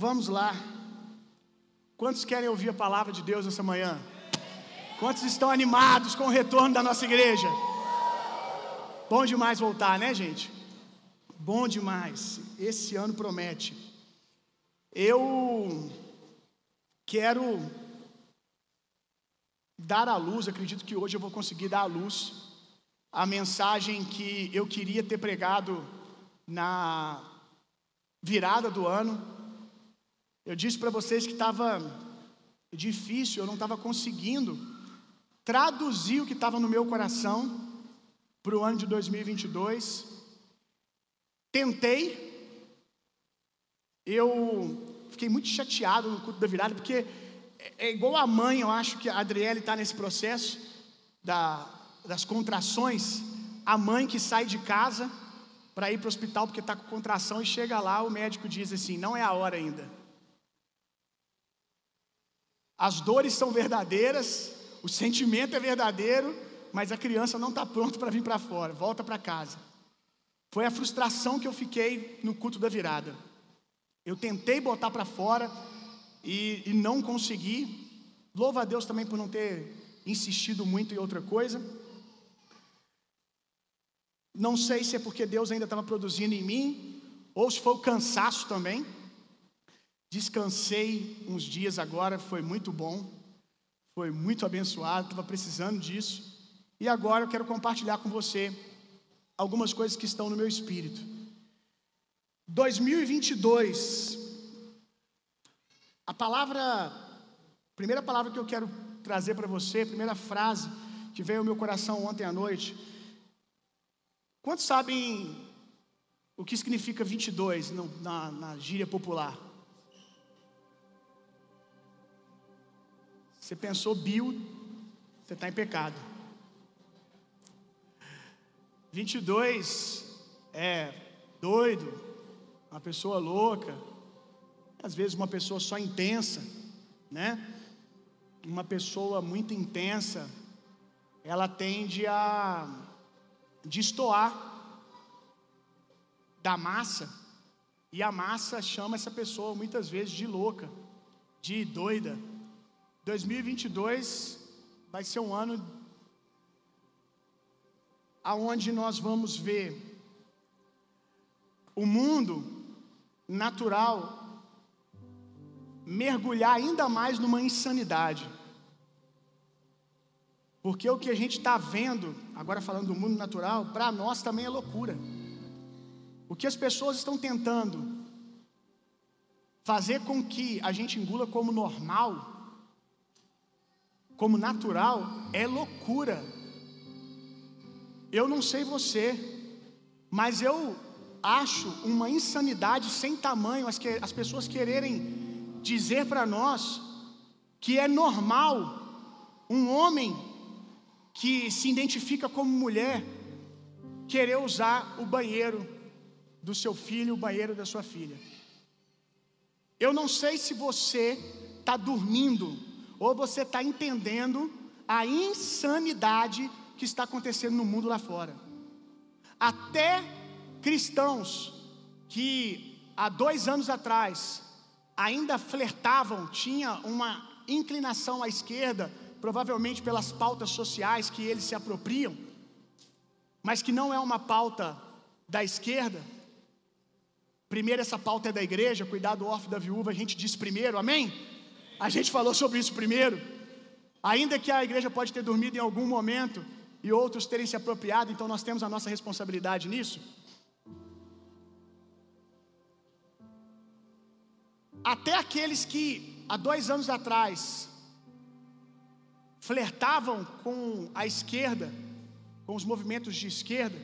Vamos lá. Quantos querem ouvir a palavra de Deus essa manhã? Quantos estão animados com o retorno da nossa igreja? Bom demais voltar, né, gente? Bom demais. Esse ano promete. Eu quero dar à luz, acredito que hoje eu vou conseguir dar à luz a mensagem que eu queria ter pregado na virada do ano. Eu disse para vocês que estava difícil, eu não estava conseguindo traduzir o que estava no meu coração para o ano de 2022. Tentei, eu fiquei muito chateado no culto da virada, porque é, igual a mãe, eu acho que a Adriele está nesse processo da, das contrações. A mãe que sai de casa para ir para o hospital porque está com contração e chega lá, o médico diz assim: não é a hora ainda. As dores são verdadeiras, o sentimento é verdadeiro, mas a criança não está pronta para vir para fora, volta para casa. Foi a frustração que eu fiquei no culto da virada. Eu tentei botar para fora e, e não consegui. Louva a Deus também por não ter insistido muito em outra coisa. Não sei se é porque Deus ainda estava produzindo em mim, ou se foi o cansaço também. Descansei uns dias agora, foi muito bom, foi muito abençoado, estava precisando disso. E agora eu quero compartilhar com você algumas coisas que estão no meu espírito. 2022, a palavra, a primeira palavra que eu quero trazer para você, a primeira frase que veio ao meu coração ontem à noite. Quantos sabem o que significa 22 na, na gíria popular? Você pensou bio, você está em pecado. 22 é doido, uma pessoa louca, às vezes uma pessoa só intensa, né? Uma pessoa muito intensa, ela tende a destoar da massa, e a massa chama essa pessoa muitas vezes de louca, de doida. 2022 vai ser um ano aonde nós vamos ver o mundo natural mergulhar ainda mais numa insanidade. Porque o que a gente está vendo, agora falando do mundo natural, para nós também é loucura. O que as pessoas estão tentando fazer com que a gente engula como normal, como natural, é loucura. Eu não sei você, mas eu acho uma insanidade sem tamanho as, que, as pessoas quererem dizer para nós que é normal um homem que se identifica como mulher querer usar o banheiro do seu filho, o banheiro da sua filha. Eu não sei se você está dormindo ou você está entendendo a insanidade que está acontecendo no mundo lá fora. Até cristãos que há dois anos atrás ainda flertavam, tinha uma inclinação à esquerda, provavelmente pelas pautas sociais que eles se apropriam, mas que não é uma pauta da esquerda. Primeiro, essa pauta é da igreja, cuidar do órfão da viúva, a gente diz primeiro, amém? A gente falou sobre isso primeiro. Ainda que a igreja pode ter dormido em algum momento e outros terem se apropriado, então nós temos a nossa responsabilidade nisso. Até aqueles que há dois anos atrás flertavam com a esquerda, com os movimentos de esquerda,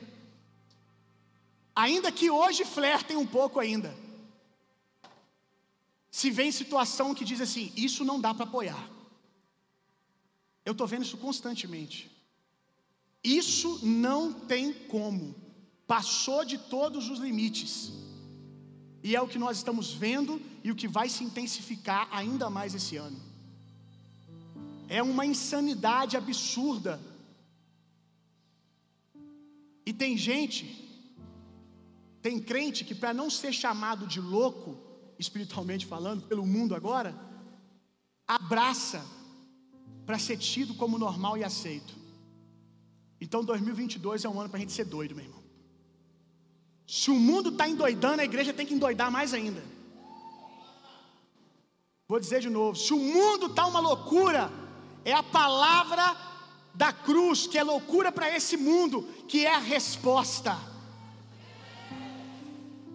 ainda que hoje flertem um pouco ainda, se vê em situação que diz assim: isso não dá para apoiar. Eu estou vendo isso constantemente. Isso não tem como. Passou de todos os limites. E é o que nós estamos vendo e o que vai se intensificar ainda mais esse ano. É uma insanidade absurda. E tem gente, tem crente que para não ser chamado de louco, espiritualmente falando, pelo mundo agora, abraça para ser tido como normal e aceito. Então 2022 é um ano para a gente ser doido, meu irmão. Se o mundo está endoidando, a igreja tem que endoidar mais ainda. Vou dizer de novo: se o mundo está uma loucura, é a palavra da cruz, que é loucura para esse mundo, que é a resposta.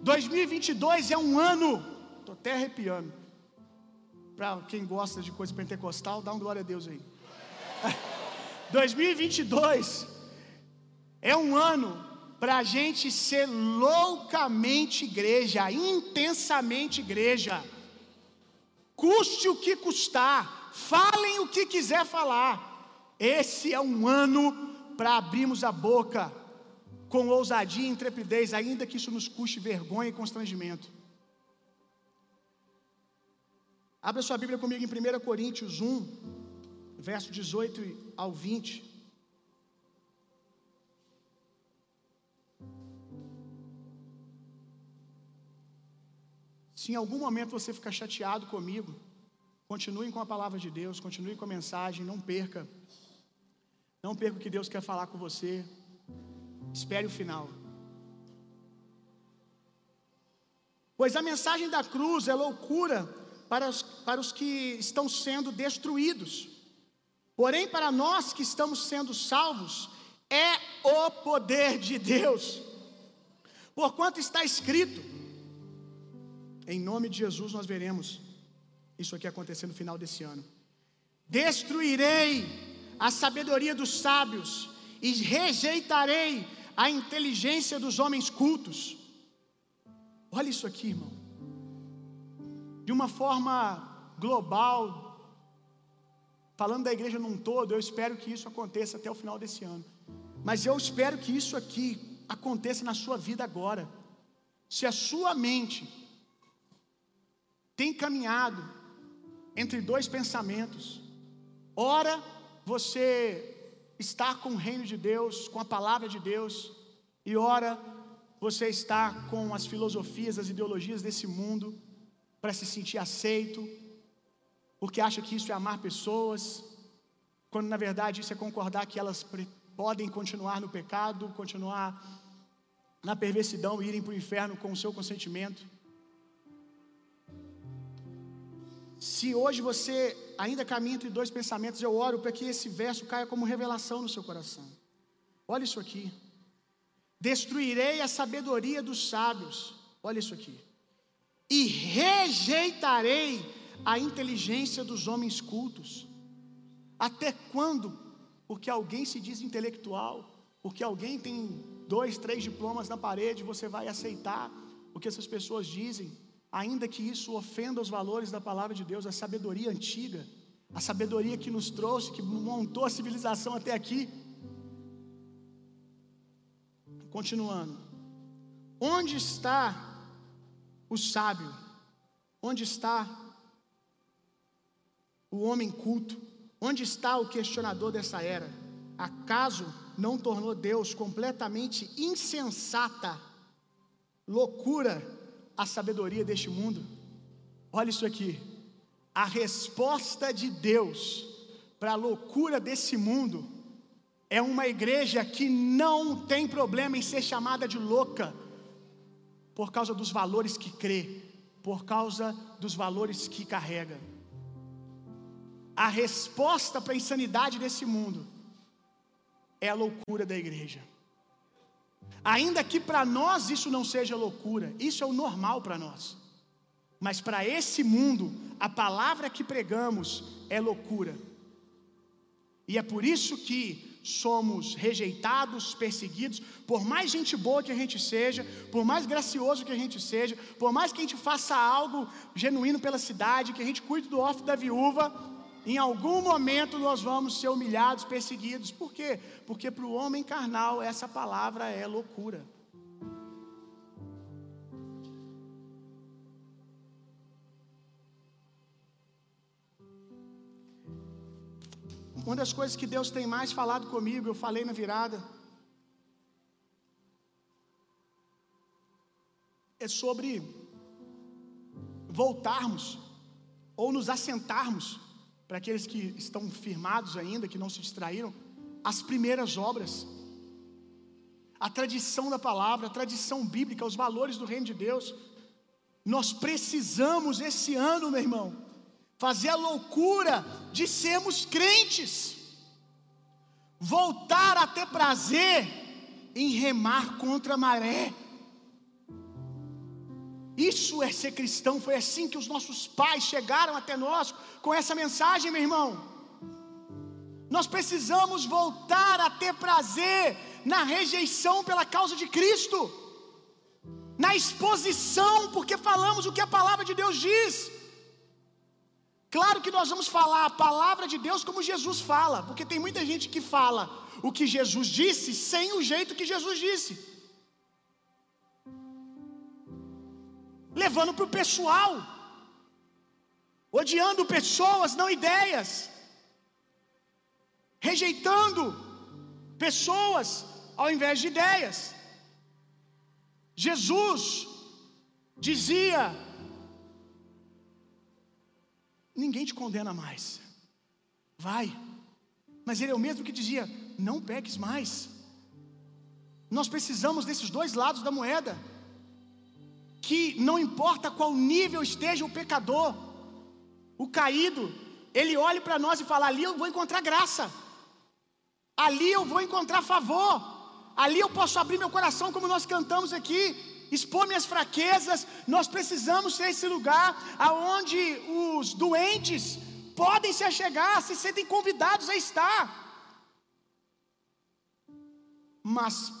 2022 é um ano, estou até arrepiando. Para quem gosta de coisa pentecostal, dá um glória a Deus aí. 2022 é um ano para a gente ser loucamente igreja, intensamente igreja. Custe o que custar, falem o que quiser falar. Esse é um ano para abrirmos a boca com ousadia e intrepidez, ainda que isso nos custe vergonha e constrangimento. Abra sua Bíblia comigo em 1 Coríntios 1, verso 18 ao 20. Se em algum momento você ficar chateado comigo, continue com a palavra de Deus, continue com a mensagem, não perca. Não perca o que Deus quer falar com você. Espere o final. Pois a mensagem da cruz é loucura para os, para os que estão sendo destruídos. Porém, para nós que estamos sendo salvos, é o poder de Deus. Porquanto está escrito: em nome de Jesus nós veremos isso aqui acontecer no final desse ano. Destruirei a sabedoria dos sábios e rejeitarei a inteligência dos homens cultos. Olha isso aqui, irmão. De uma forma global, falando da igreja num todo, eu espero que isso aconteça até o final desse ano. Mas eu espero que isso aqui aconteça na sua vida agora. Se a sua mente tem caminhado entre dois pensamentos. Ora, você está com o reino de Deus, com a palavra de Deus, e ora, você está com as filosofias, as ideologias desse mundo, para se sentir aceito, porque acha que isso é amar pessoas, quando na verdade isso é concordar que elas podem continuar no pecado, continuar na perversidão e irem para o inferno com o seu consentimento. Se hoje você ainda caminha entre dois pensamentos, eu oro para que esse verso caia como revelação no seu coração. Olha isso aqui. Destruirei a sabedoria dos sábios. Olha isso aqui. E rejeitarei a inteligência dos homens cultos. Até quando? Porque alguém se diz intelectual, porque alguém tem dois, três diplomas na parede, você vai aceitar o que essas pessoas dizem ainda que isso ofenda os valores da palavra de Deus, a sabedoria antiga, a sabedoria que nos trouxe, que montou a civilização até aqui. Continuando. Onde está o sábio? Onde está o homem culto? Onde está o questionador dessa era? Acaso não tornou Deus completamente insensata, loucura a sabedoria deste mundo. Olha isso aqui. A resposta de Deus para a loucura desse mundo é uma igreja que não tem problema em ser chamada de louca, por causa dos valores que crê, por causa dos valores que carrega. A resposta para a insanidade desse mundo é a loucura da igreja. Ainda que para nós isso não seja loucura, isso é o normal para nós. Mas para esse mundo, a palavra que pregamos é loucura. E é por isso que somos rejeitados, perseguidos, por mais gente boa que a gente seja, por mais gracioso que a gente seja, por mais que a gente faça algo genuíno pela cidade, que a gente cuide do órfão da viúva, em algum momento nós vamos ser humilhados, perseguidos. Por quê? Porque para o homem carnal essa palavra é loucura. Uma das coisas que Deus tem mais falado comigo, eu falei na virada, é sobre. voltarmos ou nos assentarmos, para aqueles que estão firmados ainda, que não se distraíram, as primeiras obras, a tradição da palavra, a tradição bíblica, os valores do reino de Deus. Nós precisamos esse ano, meu irmão, fazer a loucura de sermos crentes, voltar a ter prazer em remar contra a maré. Isso é ser cristão, foi assim que os nossos pais chegaram até nós com essa mensagem, meu irmão. Nós precisamos voltar a ter prazer na rejeição pela causa de Cristo, na exposição, porque falamos o que a palavra de Deus diz. Claro que nós vamos falar a palavra de Deus como Jesus fala, porque tem muita gente que fala o que Jesus disse sem o jeito que Jesus disse. Levando para o pessoal, odiando pessoas, não ideias, rejeitando pessoas ao invés de ideias. Jesus dizia ninguém te condena mais. Vai. Mas ele é o mesmo que dizia: não peques mais. Nós precisamos desses dois lados da moeda. Que não importa qual nível esteja o pecador, o caído, ele olhe para nós e fala: ali eu vou encontrar graça, ali eu vou encontrar favor, ali eu posso abrir meu coração, como nós cantamos aqui, expor minhas fraquezas. Nós precisamos ser esse lugar aonde os doentes podem se achegar, se sentem convidados a estar. Mas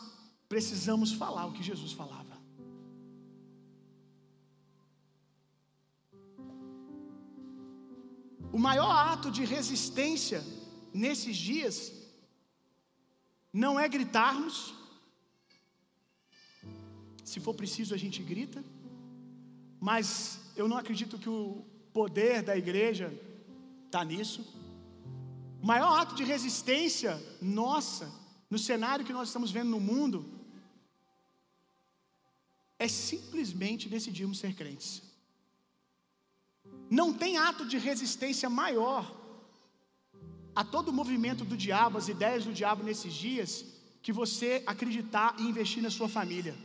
precisamos falar o que Jesus falava. O maior ato de resistência nesses dias não é gritarmos, se for preciso, a gente grita. Mas eu não acredito que o poder da igreja está nisso. O maior ato de resistência nossa, no cenário que nós estamos vendo no mundo, é simplesmente decidirmos ser crentes. Não tem ato de resistência maior a todo o movimento do diabo, as ideias do diabo nesses dias, que você acreditar e investir na sua família.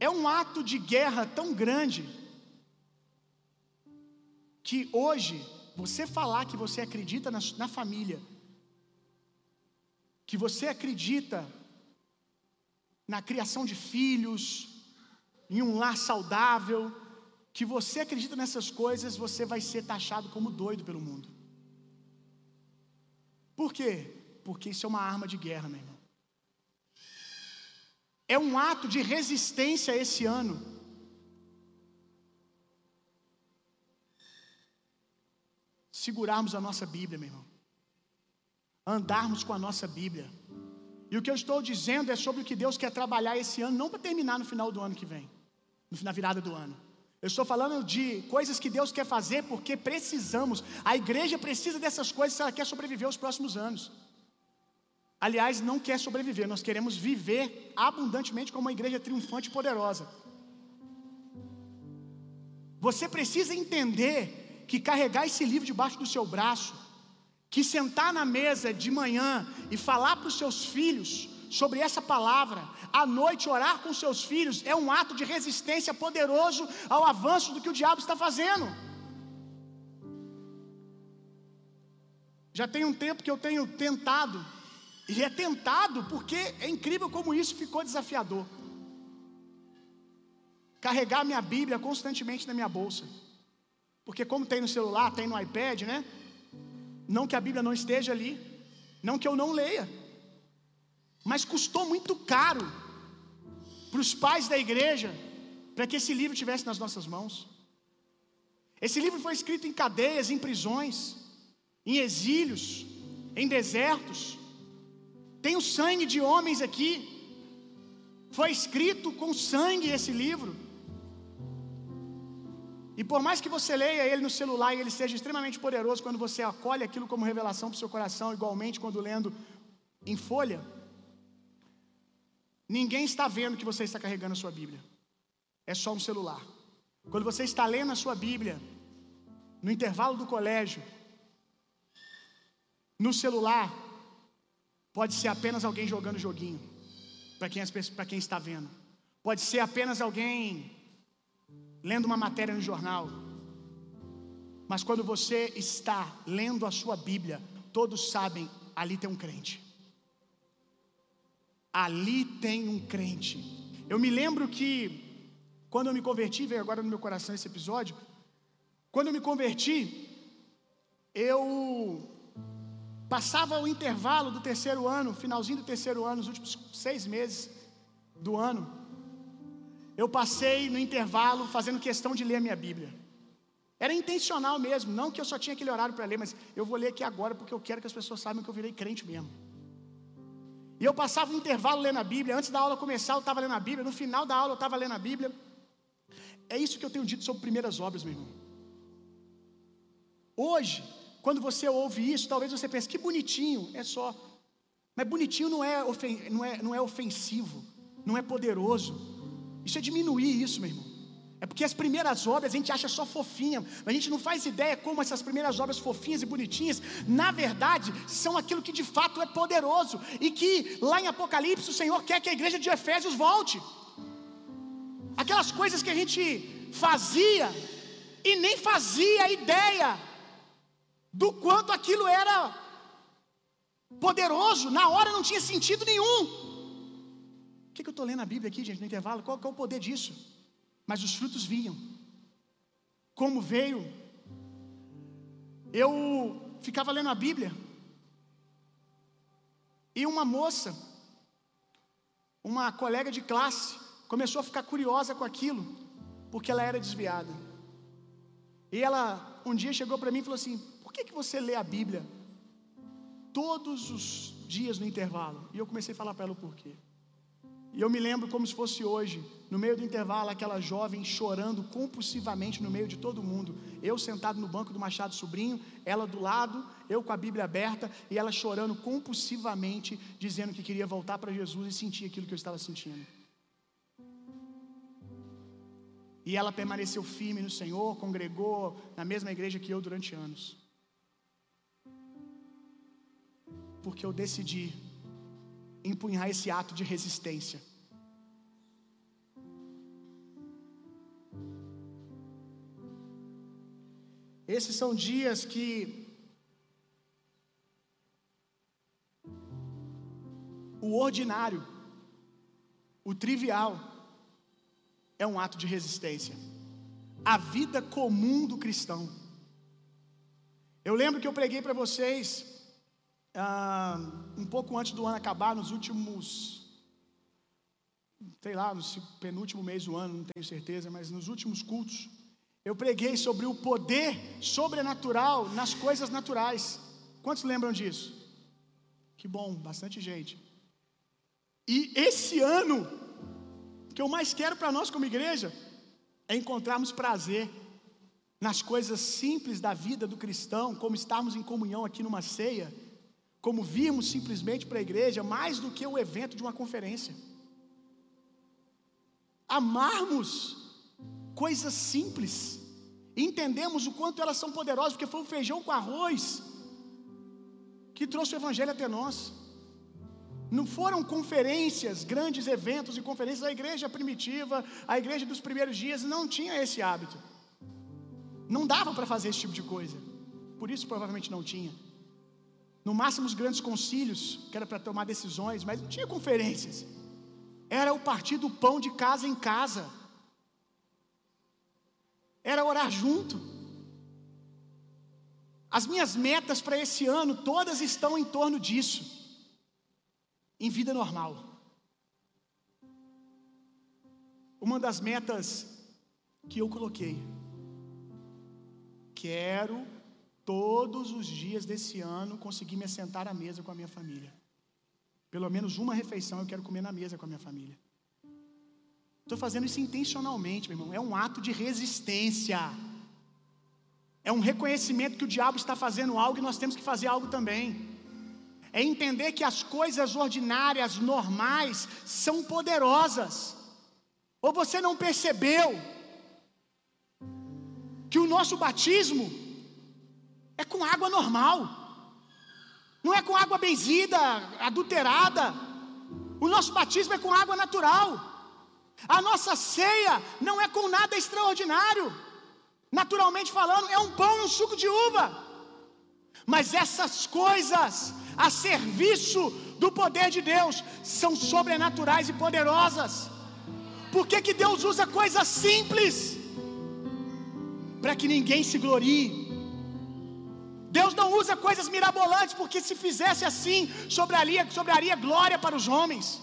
É um ato de guerra tão grande que hoje você falar que você acredita na, na família, que você acredita na criação de filhos, em um lar saudável, que você acredita nessas coisas, você vai ser taxado como doido pelo mundo. Por quê? Porque isso é uma arma de guerra, meu irmão. É um ato de resistência esse ano. Segurarmos a nossa Bíblia, meu irmão. Andarmos com a nossa Bíblia. E o que eu estou dizendo é sobre o que Deus quer trabalhar esse ano, não para terminar no final do ano que vem, na virada do ano. Eu estou falando de coisas que Deus quer fazer porque precisamos. A igreja precisa dessas coisas se ela quer sobreviver os próximos anos. Aliás, não quer sobreviver, nós queremos viver abundantemente como uma igreja triunfante e poderosa. Você precisa entender que carregar esse livro debaixo do seu braço, que sentar na mesa de manhã e falar para os seus filhos sobre essa palavra, à noite orar com seus filhos, é um ato de resistência poderoso ao avanço do que o diabo está fazendo. Já tem um tempo que eu tenho tentado e é tentado porque é incrível como isso ficou desafiador. Carregar minha Bíblia constantemente na minha bolsa. Porque como tem no celular, tem no iPad, né? Não que a Bíblia não esteja ali, não que eu não leia. Mas custou muito caro para os pais da igreja para que esse livro tivesse nas nossas mãos. Esse livro foi escrito em cadeias, em prisões, em exílios, em desertos. Tem o sangue de homens aqui. Foi escrito com sangue esse livro. E por mais que você leia ele no celular e ele seja extremamente poderoso quando você acolhe aquilo como revelação para o seu coração, igualmente quando lendo em folha, ninguém está vendo que você está carregando a sua Bíblia. é só um celular. Quando você está lendo a sua Bíblia, no intervalo do colégio, no celular, pode ser apenas alguém jogando joguinho, para quem, quem está vendo. Pode ser apenas alguém lendo uma matéria no jornal. Mas quando você está lendo a sua Bíblia, todos sabem, ali tem um crente. Ali tem um crente. Eu me lembro que quando eu me converti, veio agora no meu coração esse episódio. Quando eu me converti, eu passava o intervalo do terceiro ano, finalzinho do terceiro ano, os últimos seis meses do ano. Eu passei no intervalo fazendo questão de ler a minha Bíblia. Era intencional mesmo, não que eu só tinha aquele horário para ler, mas eu vou ler aqui agora porque eu quero que as pessoas saibam que eu virei crente mesmo. E eu passava o intervalo lendo a Bíblia, antes da aula começar eu estava lendo a Bíblia, no final da aula eu estava lendo a Bíblia. É isso que eu tenho dito sobre primeiras obras, meu irmão. Hoje, quando você ouve isso, talvez você pense, que bonitinho, é só. Mas bonitinho não é, ofen não é, não é ofensivo, não é poderoso. Isso é diminuir isso, meu irmão. É porque as primeiras obras a gente acha só fofinha, a gente não faz ideia como essas primeiras obras fofinhas e bonitinhas, na verdade, são aquilo que de fato é poderoso e que lá em Apocalipse o Senhor quer que a igreja de Efésios volte. Aquelas coisas que a gente fazia e nem fazia ideia do quanto aquilo era poderoso, na hora não tinha sentido nenhum. O que, que eu estou lendo a Bíblia aqui, gente, no intervalo? Qual, qual é o poder disso? Mas os frutos vinham. Como veio? Eu ficava lendo a Bíblia e uma moça, uma colega de classe, começou a ficar curiosa com aquilo, porque ela era desviada. E ela um dia chegou para mim e falou assim: que, que você lê a Bíblia todos os dias no intervalo? E eu comecei a falar para ela o porquê. E eu me lembro como se fosse hoje, no meio do intervalo, aquela jovem chorando compulsivamente no meio de todo mundo. Eu sentado no banco do Machado Sobrinho, ela do lado, eu com a Bíblia aberta e ela chorando compulsivamente, dizendo que queria voltar para Jesus e sentir aquilo que eu estava sentindo. E ela permaneceu firme no Senhor, congregou na mesma igreja que eu durante anos. Porque eu decidi empunhar esse ato de resistência. Esses são dias que o ordinário, o trivial, é um ato de resistência. A vida comum do cristão. Eu lembro que eu preguei para vocês ah, um pouco antes do ano acabar, nos últimos, sei lá, no penúltimo mês do ano, não tenho certeza, mas nos últimos cultos, eu preguei sobre o poder sobrenatural nas coisas naturais. Quantos lembram disso? Que bom, bastante gente. E esse ano, que eu mais quero para nós como igreja é encontrarmos prazer nas coisas simples da vida do cristão, como estarmos em comunhão aqui numa ceia, como virmos simplesmente para a igreja, mais do que o evento de uma conferência. Amarmos coisas simples, entendemos o quanto elas são poderosas, porque foi o feijão com arroz que trouxe o Evangelho até nós. Não foram conferências, grandes eventos e conferências. A igreja primitiva, a igreja dos primeiros dias não tinha esse hábito. Não dava para fazer esse tipo de coisa. Por isso provavelmente não tinha. No máximo os grandes concílios, que era para tomar decisões, mas não tinha conferências. Era o partir do pão de casa em casa. Era orar junto. As minhas metas para esse ano todas estão em torno disso. Em vida normal. Uma das metas que eu coloquei. Quero todos os dias desse ano conseguir me assentar à mesa com a minha família. Pelo menos uma refeição eu quero comer na mesa com a minha família. Estou fazendo isso intencionalmente, meu irmão. É um ato de resistência. É um reconhecimento que o diabo está fazendo algo e nós temos que fazer algo também. É entender que as coisas ordinárias, normais, são poderosas. Ou você não percebeu que o nosso batismo é com água normal, não é com água benzida, adulterada. O nosso batismo é com água natural. A nossa ceia não é com nada extraordinário. Naturalmente falando, é um pão e um suco de uva. Mas essas coisas a serviço do poder de Deus são sobrenaturais e poderosas. Por que, que Deus usa coisas simples? Para que ninguém se glorie. Deus não usa coisas mirabolantes, porque se fizesse assim, sobraria, sobraria glória para os homens.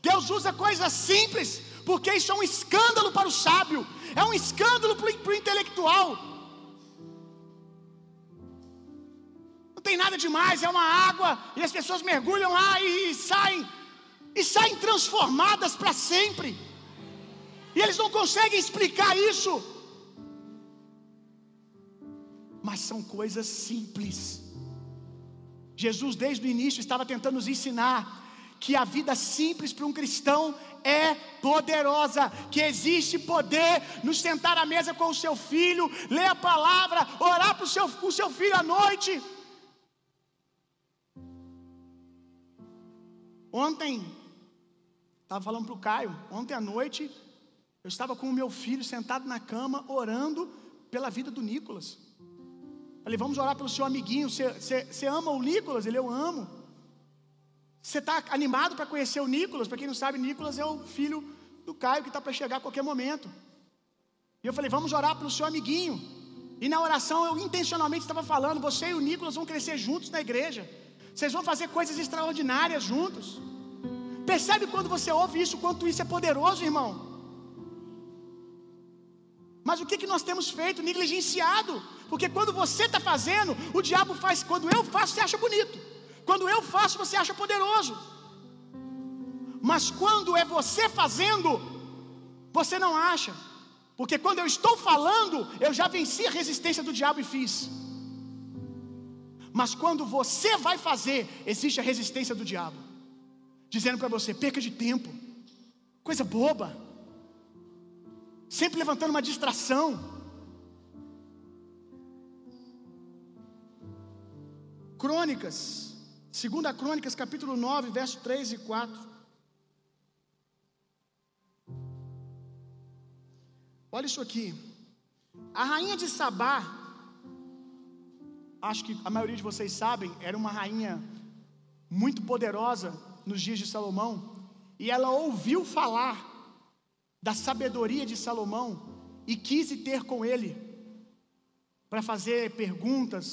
Deus usa coisas simples, porque isso é um escândalo para o sábio, é um escândalo para o intelectual. Não tem nada demais, é uma água, e as pessoas mergulham lá e, e saem, e saem transformadas para sempre. E eles não conseguem explicar isso. Mas são coisas simples. Jesus, desde o início, estava tentando nos ensinar que a vida simples para um cristão é poderosa, que existe poder nos sentar à mesa com o seu filho, ler a palavra, orar para o seu, o seu filho à noite. Ontem, estava falando para o Caio, ontem à noite, eu estava com o meu filho sentado na cama, orando pela vida do Nicolas. Falei, vamos orar pelo seu amiguinho. Você ama o Nicolas? Ele, eu amo. Você está animado para conhecer o Nicolas? Para quem não sabe, Nicolas é o filho do Caio que está para chegar a qualquer momento. E eu falei, vamos orar pelo seu amiguinho. E na oração eu intencionalmente estava falando: você e o Nicolas vão crescer juntos na igreja. Vocês vão fazer coisas extraordinárias juntos. Percebe quando você ouve isso, quanto isso é poderoso, irmão? Mas o que, que nós temos feito? Negligenciado. Porque quando você está fazendo, o diabo faz. Quando eu faço, você acha bonito. Quando eu faço, você acha poderoso. Mas quando é você fazendo, você não acha. Porque quando eu estou falando, eu já venci a resistência do diabo e fiz. Mas quando você vai fazer, existe a resistência do diabo, dizendo para você: perca de tempo, coisa boba, sempre levantando uma distração. Crônicas, 2 Crônicas, capítulo 9, verso 3 e 4. Olha isso aqui. A rainha de Sabá, acho que a maioria de vocês sabem, era uma rainha muito poderosa nos dias de Salomão, e ela ouviu falar da sabedoria de Salomão e quis ter com ele para fazer perguntas,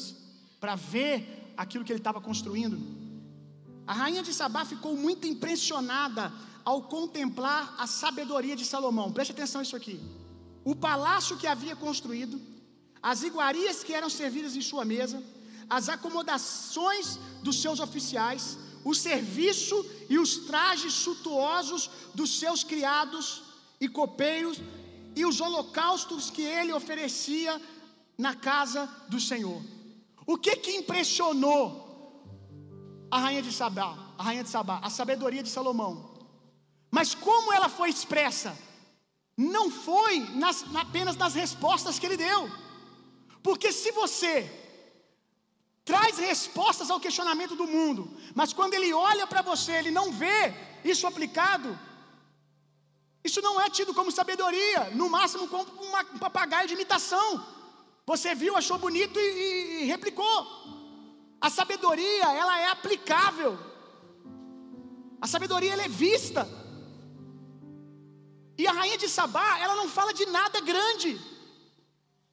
para ver aquilo que ele estava construindo. A rainha de Sabá ficou muito impressionada ao contemplar a sabedoria de Salomão. Preste atenção nisso aqui. O palácio que havia construído, as iguarias que eram servidas em sua mesa, as acomodações dos seus oficiais, o serviço e os trajes suntuosos dos seus criados e copeiros e os holocaustos que ele oferecia na casa do Senhor. O que que impressionou a rainha de Sabá, a rainha de Sabá, a sabedoria de Salomão? Mas como ela foi expressa? Não foi nas, apenas nas respostas que ele deu. Porque se você traz respostas ao questionamento do mundo, mas quando ele olha para você, ele não vê isso aplicado, isso não é tido como sabedoria, no máximo como uma, um papagaio de imitação. Você viu, achou bonito e, e, e replicou. A sabedoria, ela é aplicável. A sabedoria ela é vista. E a rainha de Sabá, ela não fala de nada grande.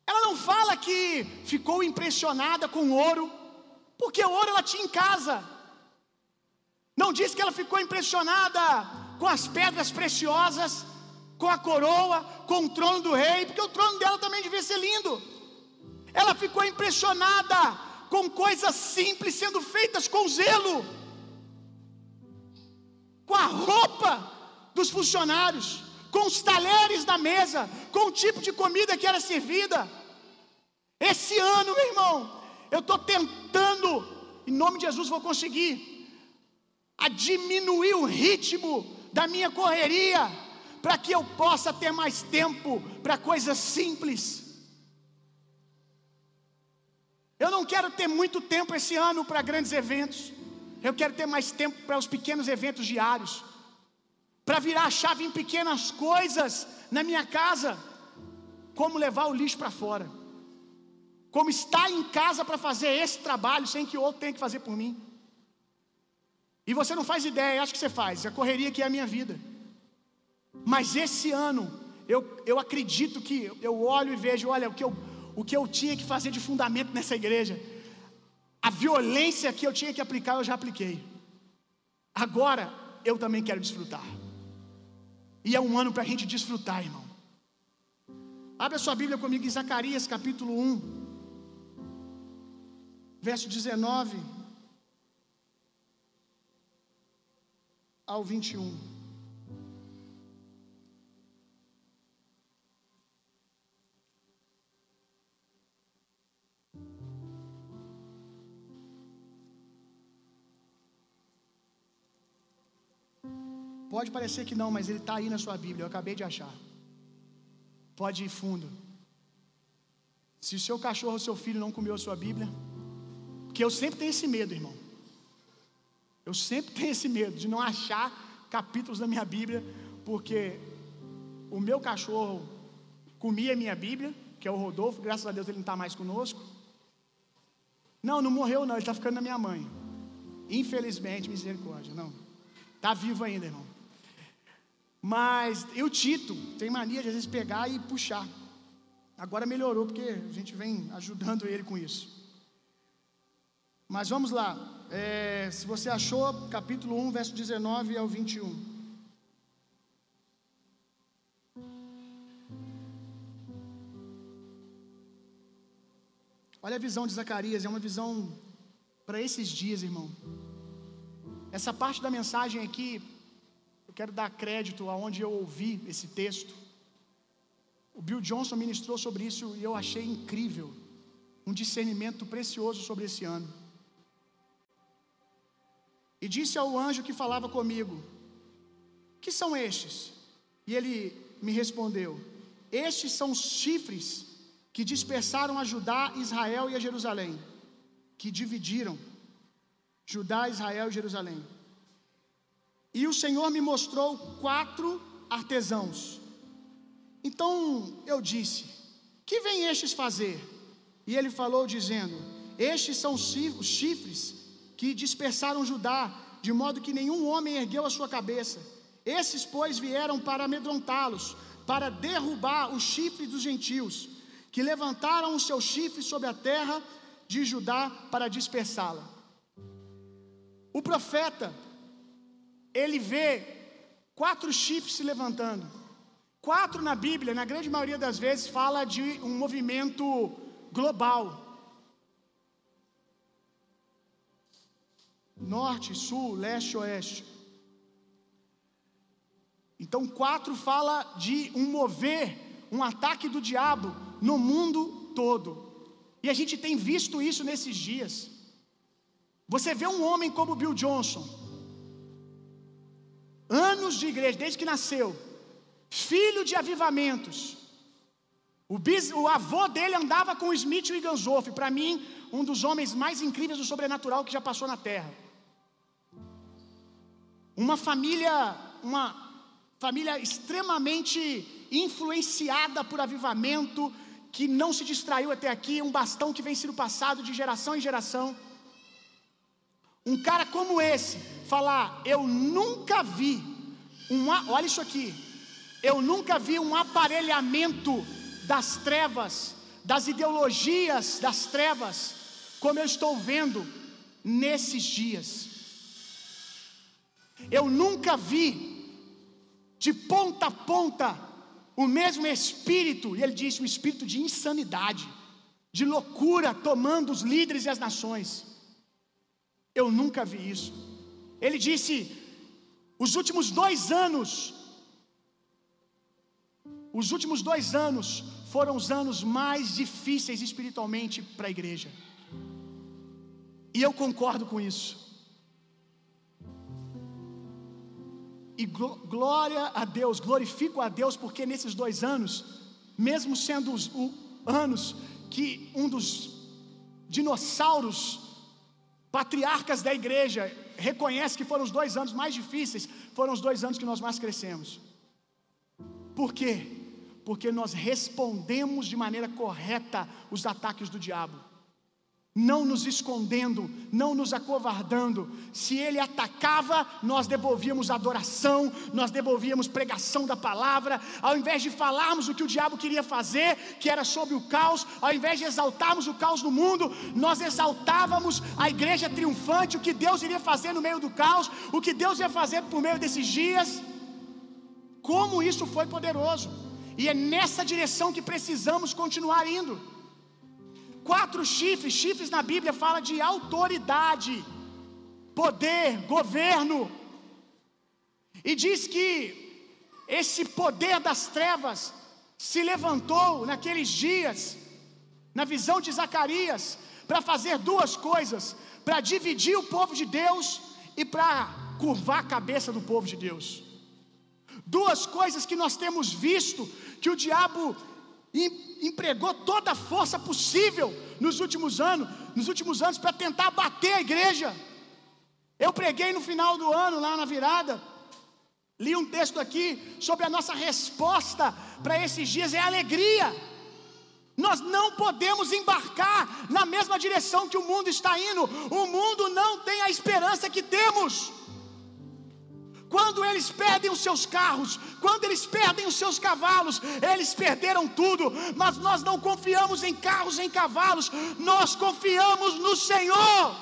Ela não fala que ficou impressionada com ouro, porque ouro ela tinha em casa. Não diz que ela ficou impressionada com as pedras preciosas, com a coroa, com o trono do rei, porque o trono dela também devia ser lindo. Ela ficou impressionada com coisas simples sendo feitas com zelo, com a roupa dos funcionários, com os talheres da mesa, com o tipo de comida que era servida. Esse ano, meu irmão, eu estou tentando, em nome de Jesus, vou conseguir, a diminuir o ritmo da minha correria, para que eu possa ter mais tempo para coisas simples. Eu não quero ter muito tempo esse ano para grandes eventos. Eu quero ter mais tempo para os pequenos eventos diários. Para virar a chave em pequenas coisas na minha casa. Como levar o lixo para fora. Como estar em casa para fazer esse trabalho sem que o outro tenha que fazer por mim. E você não faz ideia, acho que você faz. A correria que é a minha vida. Mas esse ano, eu, eu acredito que eu olho e vejo, olha, o que eu, o que eu tinha que fazer de fundamento nessa igreja, a violência que eu tinha que aplicar, eu já apliquei. Agora, eu também quero desfrutar. E é um ano para a gente desfrutar, irmão. Abre a sua Bíblia comigo em Zacarias capítulo 1, verso 19 ao 21. Pode parecer que não, mas ele está aí na sua Bíblia, eu acabei de achar. Pode ir fundo. Se o seu cachorro ou seu filho não comeu a sua Bíblia, porque eu sempre tenho esse medo, irmão. Eu sempre tenho esse medo de não achar capítulos da minha Bíblia, porque o meu cachorro comia a minha Bíblia, que é o Rodolfo, graças a Deus ele não está mais conosco. Não, não morreu não, ele está ficando na minha mãe. Infelizmente, misericórdia, não. Está vivo ainda, irmão. Mas e o Tito tem mania de às vezes pegar e puxar. Agora melhorou porque a gente vem ajudando ele com isso. Mas vamos lá. É, se você achou, capítulo 1, verso 19 ao 21. Olha a visão de Zacarias, é uma visão para esses dias, irmão. Essa parte da mensagem aqui quero dar crédito aonde eu ouvi esse texto. O Bill Johnson ministrou sobre isso e eu achei incrível, um discernimento precioso sobre esse ano. E disse ao anjo que falava comigo: Que são estes? E ele me respondeu: Estes são os chifres que dispersaram a Judá, Israel e a Jerusalém, que dividiram Judá, Israel e Jerusalém. E o Senhor me mostrou quatro artesãos. Então eu disse: Que vem estes fazer? E ele falou, dizendo: Estes são os chifres que dispersaram Judá, de modo que nenhum homem ergueu a sua cabeça. Esses, pois, vieram para amedrontá-los, para derrubar os chifres dos gentios, que levantaram os seus chifres sobre a terra de Judá para dispersá-la. O profeta ele vê quatro chifres se levantando. Quatro na Bíblia, na grande maioria das vezes, fala de um movimento global. Norte, sul, leste, oeste. Então, quatro fala de um mover, um ataque do diabo no mundo todo. E a gente tem visto isso nesses dias. Você vê um homem como Bill Johnson, anos de igreja, desde que nasceu, filho de avivamentos. O, bis, o avô dele andava com Smith e Ganzoff, para mim, um dos homens mais incríveis do sobrenatural que já passou na terra. Uma família, uma família extremamente influenciada por avivamento, que não se distraiu até aqui, um bastão que vem sendo passado de geração em geração. Um cara como esse, falar: Eu nunca vi, um, olha isso aqui, eu nunca vi um aparelhamento das trevas, das ideologias das trevas, como eu estou vendo nesses dias. Eu nunca vi de ponta a ponta o mesmo espírito, e ele disse: um espírito de insanidade, de loucura tomando os líderes e as nações. Eu nunca vi isso. Ele disse: os últimos dois anos, os últimos dois anos foram os anos mais difíceis espiritualmente para a igreja. E eu concordo com isso. E glória a Deus, glorifico a Deus, porque nesses dois anos, mesmo sendo os anos que um dos dinossauros, patriarcas da igreja, reconhece que foram os dois anos mais difíceis, foram os dois anos que nós mais crescemos. Por quê? Porque nós respondemos de maneira correta os ataques do diabo não nos escondendo, não nos acovardando. Se ele atacava, nós devolvíamos adoração, nós devolvíamos pregação da palavra, ao invés de falarmos o que o diabo queria fazer, que era sobre o caos, ao invés de exaltarmos o caos no mundo, nós exaltávamos a igreja triunfante, o que Deus iria fazer no meio do caos, o que Deus ia fazer por meio desses dias. Como isso foi poderoso, e é nessa direção que precisamos continuar indo quatro chifres, chifres na Bíblia fala de autoridade, poder, governo. E diz que esse poder das trevas se levantou naqueles dias, na visão de Zacarias, para fazer duas coisas: para dividir o povo de Deus e para curvar a cabeça do povo de Deus. Duas coisas que nós temos visto que o diabo empregou toda a força possível nos últimos anos, nos últimos anos para tentar bater a igreja. Eu preguei no final do ano, lá na virada, li um texto aqui sobre a nossa resposta para esses dias é alegria. Nós não podemos embarcar na mesma direção que o mundo está indo. O mundo não tem a esperança que temos. Quando eles perdem os seus carros, quando eles perdem os seus cavalos, eles perderam tudo, mas nós não confiamos em carros, em cavalos, nós confiamos no Senhor.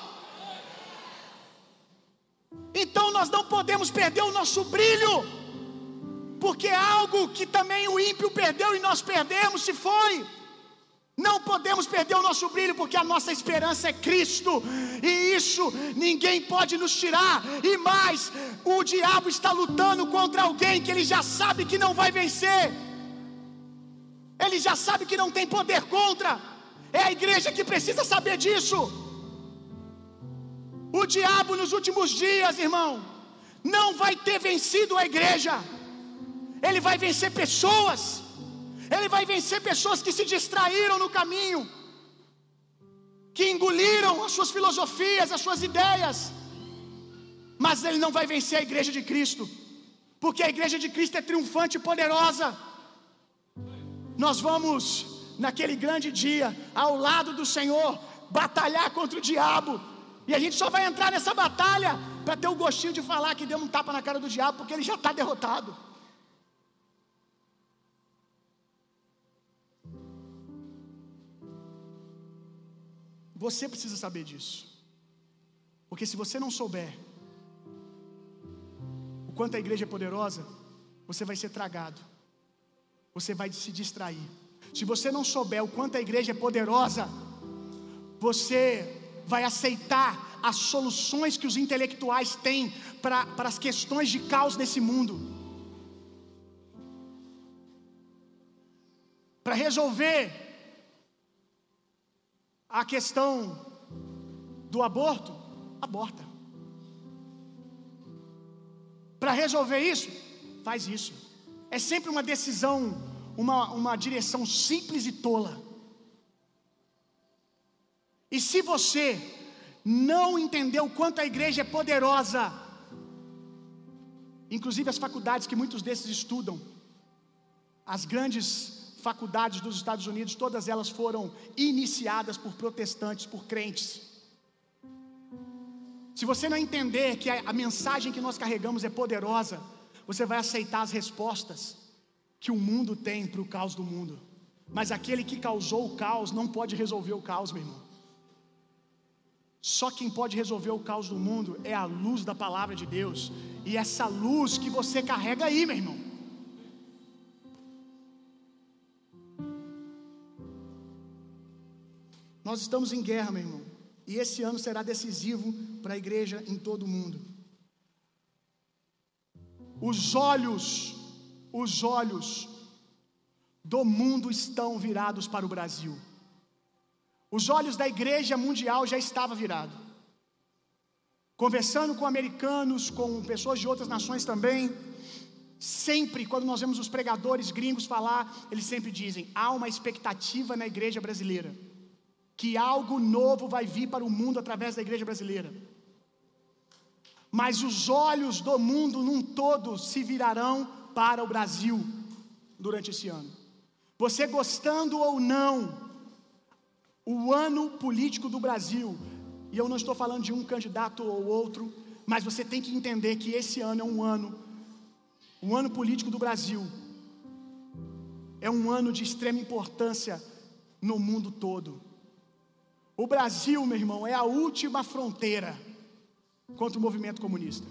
Então nós não podemos perder o nosso brilho, porque é algo que também o ímpio perdeu e nós perdemos se foi. Não podemos perder o nosso brilho, porque a nossa esperança é Cristo, e isso ninguém pode nos tirar. E mais, o diabo está lutando contra alguém que ele já sabe que não vai vencer, ele já sabe que não tem poder contra. É a igreja que precisa saber disso. O diabo nos últimos dias, irmão, não vai ter vencido a igreja, ele vai vencer pessoas ele vai vencer pessoas que se distraíram no caminho, que engoliram as suas filosofias, as suas ideias. Mas ele não vai vencer a igreja de Cristo, porque a igreja de Cristo é triunfante e poderosa. Nós vamos, naquele grande dia, ao lado do Senhor, batalhar contra o diabo. E a gente só vai entrar nessa batalha para ter o gostinho de falar que deu um tapa na cara do diabo, porque ele já está derrotado. Você precisa saber disso. Porque se você não souber quanto a igreja é poderosa, você vai ser tragado. Você vai se distrair. Se você não souber o quanto a igreja é poderosa, você vai aceitar as soluções que os intelectuais têm para as questões de caos nesse mundo. Para resolver a questão do aborto, aborta. Para resolver isso, faz isso. É sempre uma decisão, uma, uma direção simples e tola. E se você não entendeu o quanto a igreja é poderosa, inclusive as faculdades que muitos desses estudam, as grandes faculdades dos Estados Unidos, todas elas foram iniciadas por protestantes, por crentes. Se você não entender que a, a mensagem que nós carregamos é poderosa, você vai aceitar as respostas que o mundo tem para o caos do mundo. Mas aquele que causou o caos não pode resolver o caos, meu irmão. Só quem pode resolver o caos do mundo é a luz da palavra de Deus. E essa luz que você carrega aí, meu irmão. Nós estamos em guerra, meu irmão. E esse ano será decisivo para a igreja em todo o mundo. Os olhos, os olhos do mundo estão virados para o Brasil. Os olhos da igreja mundial já estavam virados. conversando com americanos, com pessoas de outras nações também, sempre, quando nós vemos os pregadores gringos falar, eles sempre dizem: há uma expectativa na igreja brasileira, que algo novo vai vir para o mundo através da igreja brasileira. Mas os olhos do mundo num todo se virarão para o Brasil durante esse ano. Você gostando ou não, o ano político do Brasil e eu não estou falando de um candidato ou outro, mas você tem que entender que esse ano é um ano, um ano político do Brasil, é um ano de extrema importância no mundo todo. O Brasil, meu irmão, é a última fronteira contra o movimento comunista.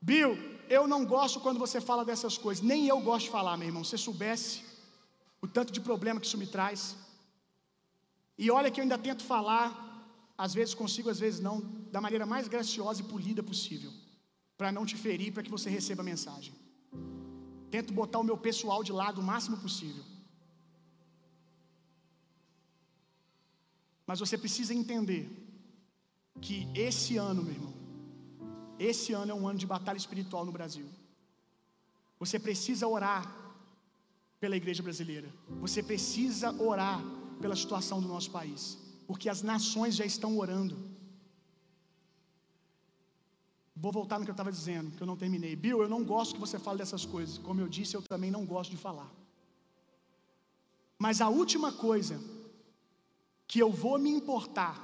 Bill, eu não gosto quando você fala dessas coisas, nem eu gosto de falar, meu irmão. Se soubesse o tanto de problema que isso me traz. E olha que eu ainda tento falar, às vezes consigo, às vezes não, da maneira mais graciosa e polida possível, para não te ferir, para que você receba a mensagem. Tento botar o meu pessoal de lado o máximo possível. Mas você precisa entender que esse ano, meu irmão, esse ano é um ano de batalha espiritual no Brasil. Você precisa orar pela igreja brasileira. Você precisa orar pela situação do nosso país, porque as nações já estão orando. Vou voltar no que eu estava dizendo, que eu não terminei. Bill, eu não gosto que você fale dessas coisas. Como eu disse, eu também não gosto de falar. Mas a última coisa que eu vou me importar,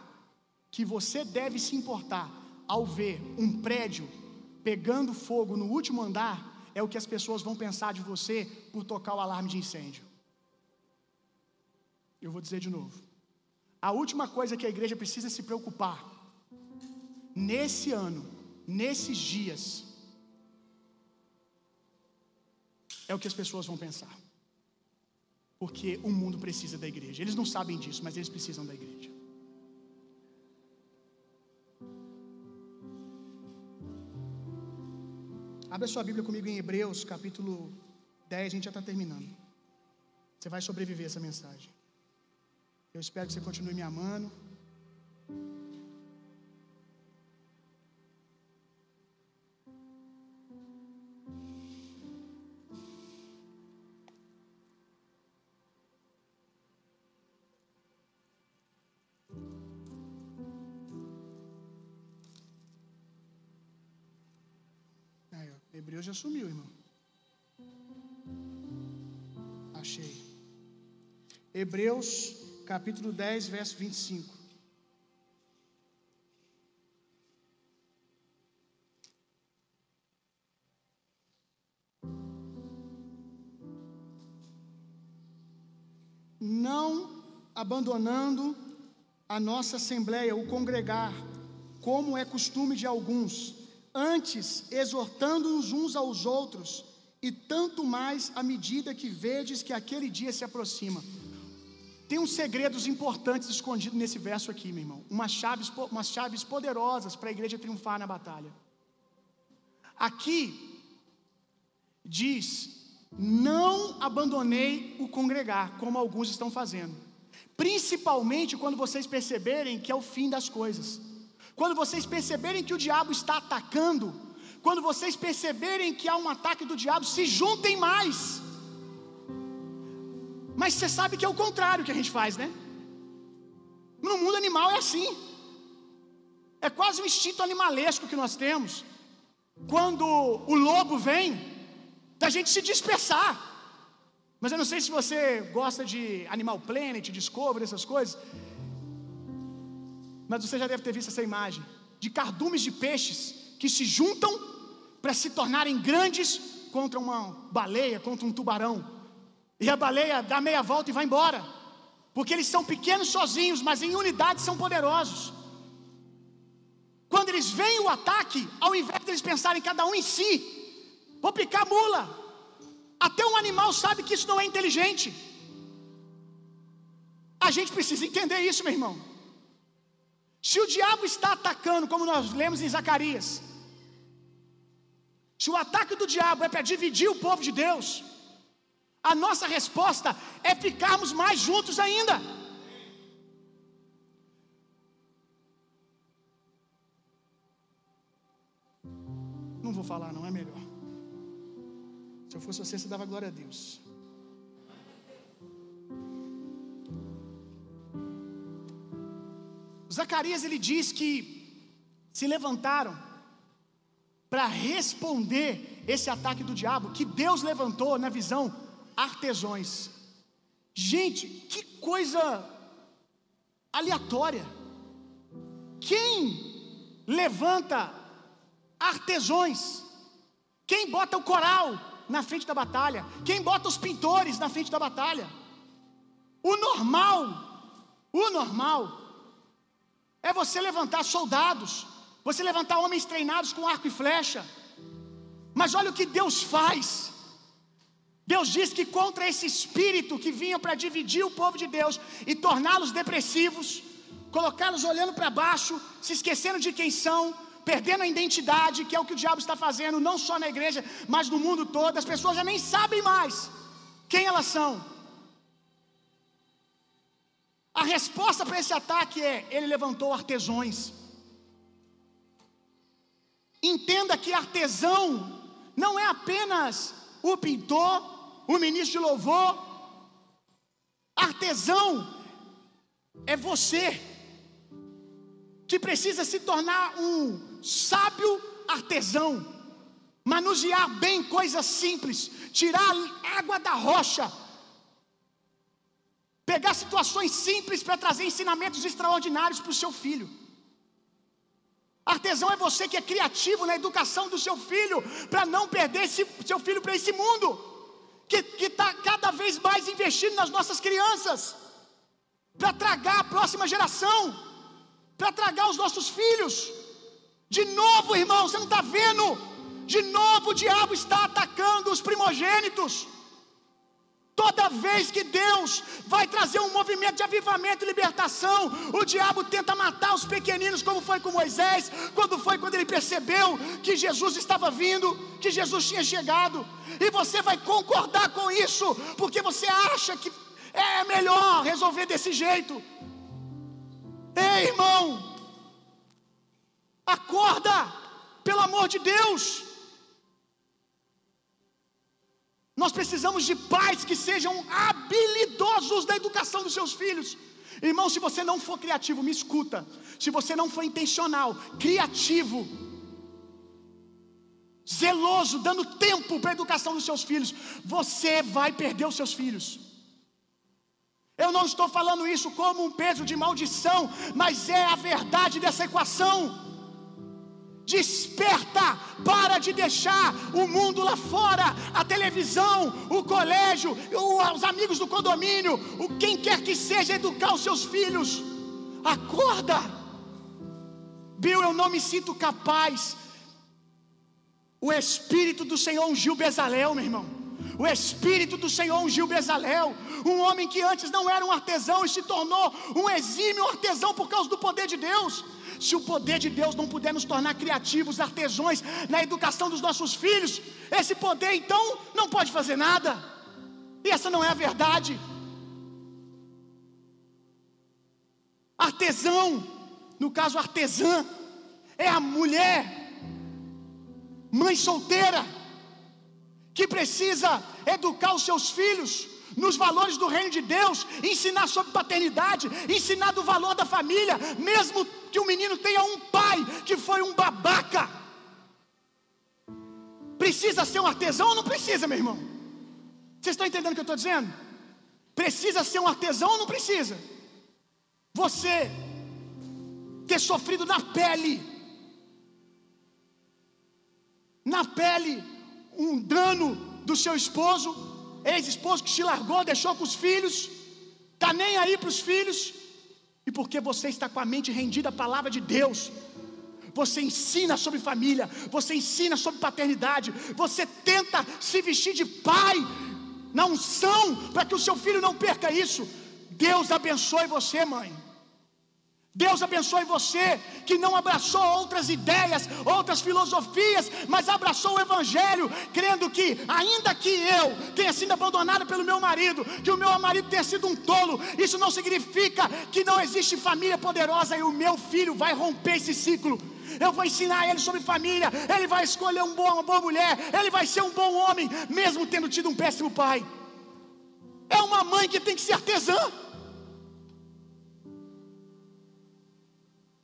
que você deve se importar ao ver um prédio pegando fogo no último andar, é o que as pessoas vão pensar de você por tocar o alarme de incêndio. Eu vou dizer de novo. A última coisa que a igreja precisa se preocupar, nesse ano, nesses dias, é o que as pessoas vão pensar. Porque o mundo precisa da igreja. Eles não sabem disso, mas eles precisam da igreja. Abra sua Bíblia comigo em Hebreus, capítulo 10, a gente já está terminando. Você vai sobreviver essa mensagem. Eu espero que você continue me amando. Hebreus já sumiu, irmão. Achei. Hebreus capítulo 10, verso 25. Não abandonando a nossa assembleia, o congregar, como é costume de alguns, antes exortando-nos uns aos outros, e tanto mais à medida que vedes que aquele dia se aproxima. Tem uns segredos importantes escondidos nesse verso aqui, meu irmão. Umas chaves, umas chaves poderosas para a igreja triunfar na batalha. Aqui diz: Não abandonei o congregar, como alguns estão fazendo. Principalmente quando vocês perceberem que é o fim das coisas. Quando vocês perceberem que o diabo está atacando, quando vocês perceberem que há um ataque do diabo, se juntem mais. Mas você sabe que é o contrário que a gente faz, né? No mundo animal é assim. É quase um instinto animalesco que nós temos. Quando o lobo vem, da gente se dispersar. Mas eu não sei se você gosta de Animal Planet, Discovery, essas coisas. Mas você já deve ter visto essa imagem de cardumes de peixes que se juntam para se tornarem grandes contra uma baleia, contra um tubarão. E a baleia dá meia volta e vai embora. Porque eles são pequenos sozinhos, mas em unidade são poderosos. Quando eles veem o ataque, ao invés de eles pensarem cada um em si, vou picar mula. Até um animal sabe que isso não é inteligente. A gente precisa entender isso, meu irmão. Se o diabo está atacando, como nós lemos em Zacarias, se o ataque do diabo é para dividir o povo de Deus, a nossa resposta é ficarmos mais juntos ainda. Não vou falar, não é melhor. Se eu fosse você, você dava glória a Deus. Zacarias ele diz que se levantaram para responder esse ataque do diabo, que Deus levantou na visão artesões. Gente, que coisa aleatória. Quem levanta artesões? Quem bota o coral na frente da batalha? Quem bota os pintores na frente da batalha? O normal, o normal é você levantar soldados, você levantar homens treinados com arco e flecha. Mas olha o que Deus faz. Deus diz que contra esse espírito que vinha para dividir o povo de Deus e torná-los depressivos, colocá-los olhando para baixo, se esquecendo de quem são, perdendo a identidade, que é o que o diabo está fazendo, não só na igreja, mas no mundo todo. As pessoas já nem sabem mais quem elas são. A resposta para esse ataque é: ele levantou artesões. Entenda que artesão não é apenas o pintor, o ministro de louvor. Artesão é você que precisa se tornar um sábio artesão, manusear bem coisas simples, tirar água da rocha, pegar situações simples para trazer ensinamentos extraordinários para o seu filho. Artesão é você que é criativo na educação do seu filho, para não perder esse, seu filho para esse mundo, que está cada vez mais investindo nas nossas crianças, para tragar a próxima geração, para tragar os nossos filhos. De novo, irmão, você não está vendo? De novo o diabo está atacando os primogênitos. Toda vez que Deus vai trazer um movimento de avivamento e libertação, o diabo tenta matar os pequeninos, como foi com Moisés, quando foi quando ele percebeu que Jesus estava vindo, que Jesus tinha chegado, e você vai concordar com isso, porque você acha que é melhor resolver desse jeito. Ei, irmão, acorda, pelo amor de Deus. Nós precisamos de pais que sejam habilidosos na educação dos seus filhos. Irmão, se você não for criativo, me escuta. Se você não for intencional, criativo, zeloso, dando tempo para a educação dos seus filhos, você vai perder os seus filhos. Eu não estou falando isso como um peso de maldição, mas é a verdade dessa equação. Desperta, para de deixar o mundo lá fora, a televisão, o colégio, os amigos do condomínio, o quem quer que seja educar os seus filhos. Acorda. Bill, eu não me sinto capaz. O Espírito do Senhor ungiu Bezalel, meu irmão. O Espírito do Senhor ungiu Bezalel, um homem que antes não era um artesão e se tornou um exímio artesão por causa do poder de Deus. Se o poder de Deus não puder nos tornar criativos, artesões na educação dos nossos filhos, esse poder então não pode fazer nada. E essa não é a verdade. Artesão, no caso artesã, é a mulher, mãe solteira, que precisa educar os seus filhos nos valores do reino de Deus, ensinar sobre paternidade, ensinar do valor da família, mesmo que o menino tenha um pai que foi um babaca. Precisa ser um artesão ou não precisa, meu irmão? Vocês estão entendendo o que eu estou dizendo? Precisa ser um artesão ou não precisa? Você ter sofrido na pele, na pele, um dano do seu esposo, ex-esposo que te largou, deixou com os filhos, está nem aí para os filhos, e porque você está com a mente rendida à palavra de Deus, você ensina sobre família, você ensina sobre paternidade, você tenta se vestir de pai. Na unção para que o seu filho não perca isso. Deus abençoe você, mãe. Deus abençoe você que não abraçou outras ideias, outras filosofias, mas abraçou o Evangelho, crendo que, ainda que eu tenha sido abandonada pelo meu marido, que o meu marido tenha sido um tolo, isso não significa que não existe família poderosa e o meu filho vai romper esse ciclo. eu vou ensinar ele sobre família, ele vai escolher um bom, uma boa mulher, ele vai ser um bom homem, mesmo tendo tido um péssimo pai. É uma mãe que tem que ser artesã.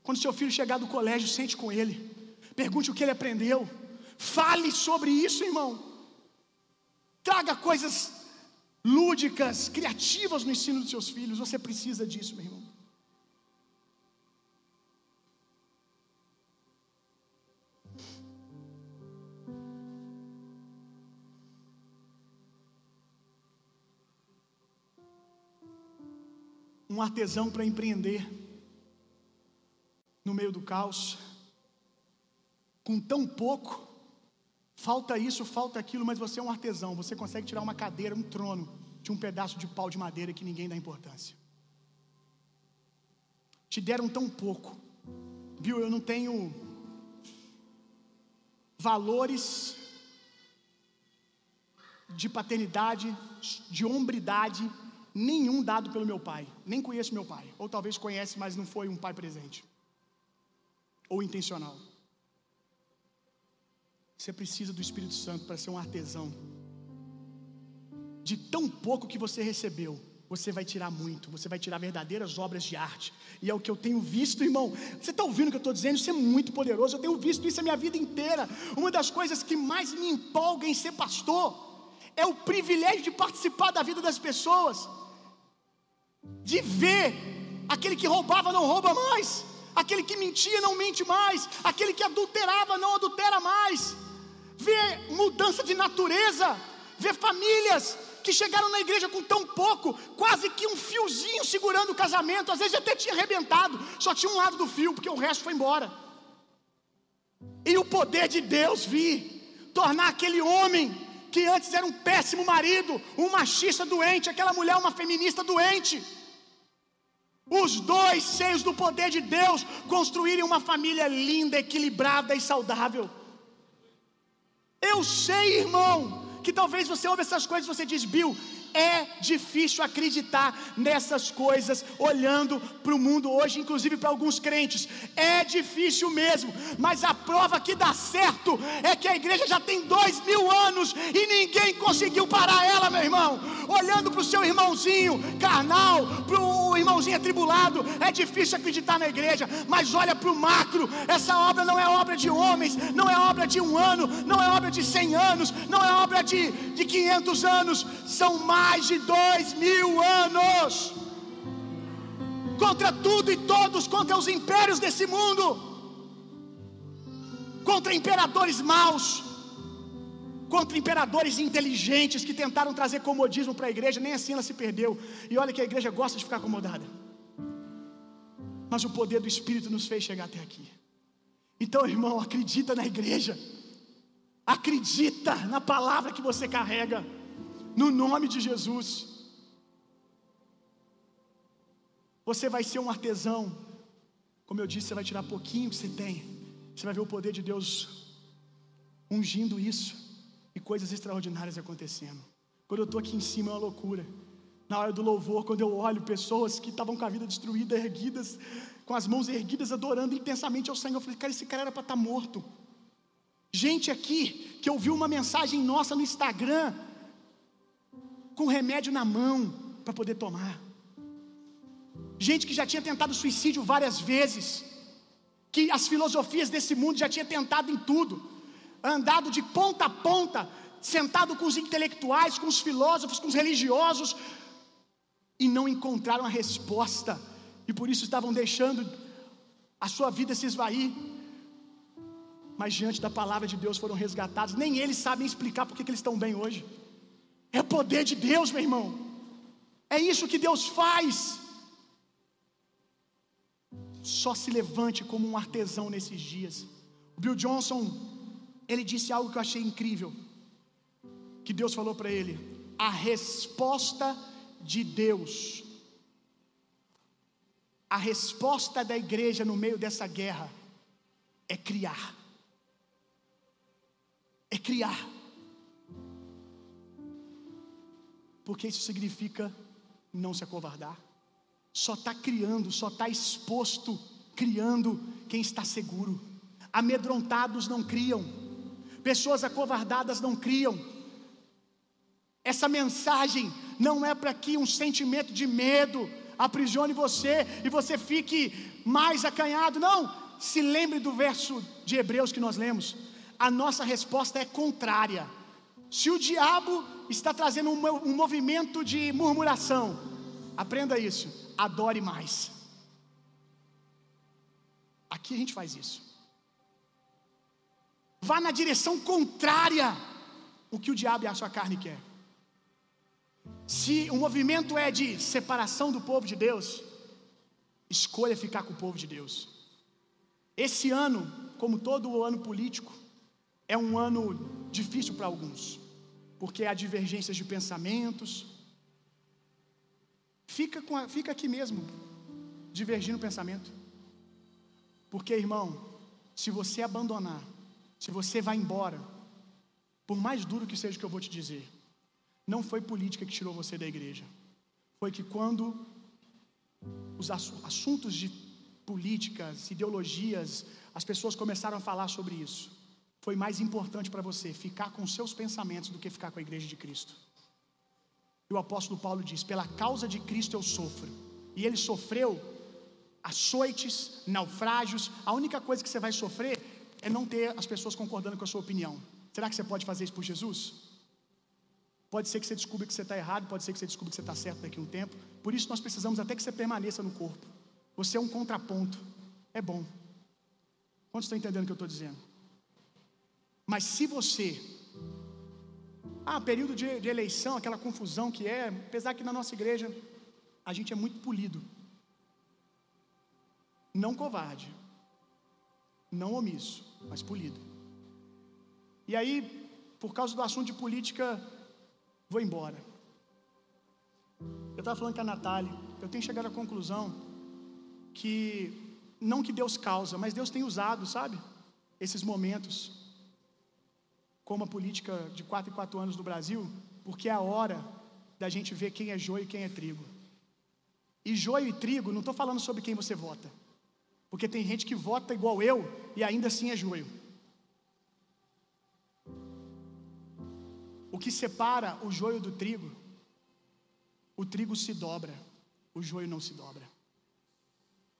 Quando seu filho chegar do colégio, sente com ele, pergunte o que ele aprendeu, fale sobre isso, irmão. Traga coisas lúdicas, criativas no ensino dos seus filhos. Você precisa disso, meu irmão. Um artesão para empreender no meio do caos, com tão pouco, Falta isso, falta aquilo, mas você é um artesão. Você consegue tirar uma cadeira, um trono de um pedaço de pau de madeira que ninguém dá importância. Te deram tão pouco, viu? Eu não tenho valores de paternidade, de hombridade, nenhum dado pelo meu pai. Nem conheço meu pai. Ou talvez conhece, mas não foi um pai presente. Ou intencional. Você precisa do Espírito Santo para ser um artesão. De tão pouco que você recebeu, você vai tirar muito, você vai tirar verdadeiras obras de arte. E é o que eu tenho visto, irmão. Você está ouvindo o que eu estou dizendo? Isso é muito poderoso. Eu tenho visto isso a minha vida inteira. Uma das coisas que mais me empolga em ser pastor é o privilégio de participar da vida das pessoas, de ver aquele que roubava não rouba mais, aquele que mentia não mente mais, aquele que adulterava não adultera mais ver mudança de natureza, ver famílias que chegaram na igreja com tão pouco, quase que um fiozinho segurando o casamento, às vezes até tinha arrebentado, só tinha um lado do fio, porque o resto foi embora. E o poder de Deus vir, tornar aquele homem que antes era um péssimo marido, um machista doente, aquela mulher uma feminista doente. Os dois cheios do poder de Deus construírem uma família linda, equilibrada e saudável. Eu sei, irmão, que talvez você ouve essas coisas e você diz, Bill, é difícil acreditar nessas coisas olhando para o mundo hoje, inclusive para alguns crentes. É difícil mesmo, mas a prova que dá certo é que a igreja já tem dois mil anos e ninguém conseguiu parar ela, meu irmão. Olhando para o seu irmãozinho carnal, para o irmãozinho atribulado, é difícil acreditar na igreja, mas olha para o macro. Essa obra não é obra de homens, não é obra de um ano, não é obra de cem anos, não é obra de, de 500 anos, são mais mais de dois mil anos contra tudo e todos, contra os impérios desse mundo, contra imperadores maus, contra imperadores inteligentes que tentaram trazer comodismo para a igreja, nem assim ela se perdeu. E olha que a igreja gosta de ficar acomodada. Mas o poder do Espírito nos fez chegar até aqui. Então, irmão, acredita na igreja. Acredita na palavra que você carrega no nome de Jesus. Você vai ser um artesão, como eu disse, você vai tirar pouquinho que você tem, você vai ver o poder de Deus ungindo isso e coisas extraordinárias acontecendo. Quando eu estou aqui em cima é uma loucura. Na hora do louvor, quando eu olho pessoas que estavam com a vida destruída, erguidas, com as mãos erguidas, adorando intensamente ao Senhor, eu falei, cara, esse cara era para estar tá morto. Gente aqui que ouviu uma mensagem nossa no Instagram, com remédio na mão para poder tomar. Gente que já tinha tentado suicídio várias vezes, que as filosofias desse mundo já tinha tentado em tudo, andado de ponta a ponta, sentado com os intelectuais, com os filósofos, com os religiosos, e não encontraram a resposta, e por isso estavam deixando a sua vida se esvair. Mas diante da palavra de Deus foram resgatados, nem eles sabem explicar porque que eles estão bem hoje. É poder de Deus, meu irmão. É isso que Deus faz. Só se levante como um artesão nesses dias. O Bill Johnson, ele disse algo que eu achei incrível. Que Deus falou para ele: a resposta de Deus, a resposta da igreja no meio dessa guerra é criar. É criar. Porque isso significa não se acovardar. Só está criando, só está exposto, criando quem está seguro. Amedrontados não criam, pessoas acovardadas não criam. Essa mensagem não é para que um sentimento de medo aprisione você e você fique mais acanhado. Não, se lembre do verso de Hebreus que nós lemos. A nossa resposta é contrária. Se o diabo está trazendo um, movimento de murmuração, aprenda isso, adore mais. Aqui a gente faz isso. Vá na direção contrária o que o diabo e a sua carne quer. Se o movimento é de separação do povo de Deus, escolha ficar com o povo de Deus. Esse ano, como todo o ano político, é um ano difícil para alguns, porque há divergências de pensamentos. Fica, a, fica aqui mesmo, divergindo o pensamento. Porque, irmão, se você abandonar, se você vai embora, por mais duro que seja o que eu vou te dizer, não foi política que tirou você da igreja. Foi que quando os assuntos de políticas, ideologias, as pessoas começaram a falar sobre isso. Foi mais importante para você ficar com seus pensamentos do que ficar com a igreja de Cristo. E o apóstolo Paulo diz: pela causa de Cristo eu sofro. E ele sofreu açoites, naufrágios. A única coisa que você vai sofrer é não ter as pessoas concordando com a sua opinião. Será que você pode fazer isso por Jesus? Pode ser que você descubra que você está errado, pode ser que você descubra que você está certo daqui a um tempo. Por isso nós precisamos até que você permaneça no corpo. Você é um contraponto. É bom. Quantos estão entendendo o que eu estou dizendo? Mas se você. Ah, período de, de eleição, aquela confusão que é, apesar que na nossa igreja a gente é muito polido. Não covarde. Não omisso, mas polido. E aí, por causa do assunto de política, vou embora. Eu estava falando com a Natália, eu tenho chegado à conclusão que, não que Deus causa, mas Deus tem usado, sabe, esses momentos, como a política de quatro e quatro anos no Brasil, porque é a hora da gente ver quem é joio e quem é trigo. E joio e trigo, não estou falando sobre quem você vota, porque tem gente que vota igual eu e ainda assim é joio. O que separa o joio do trigo, o trigo se dobra, o joio não se dobra.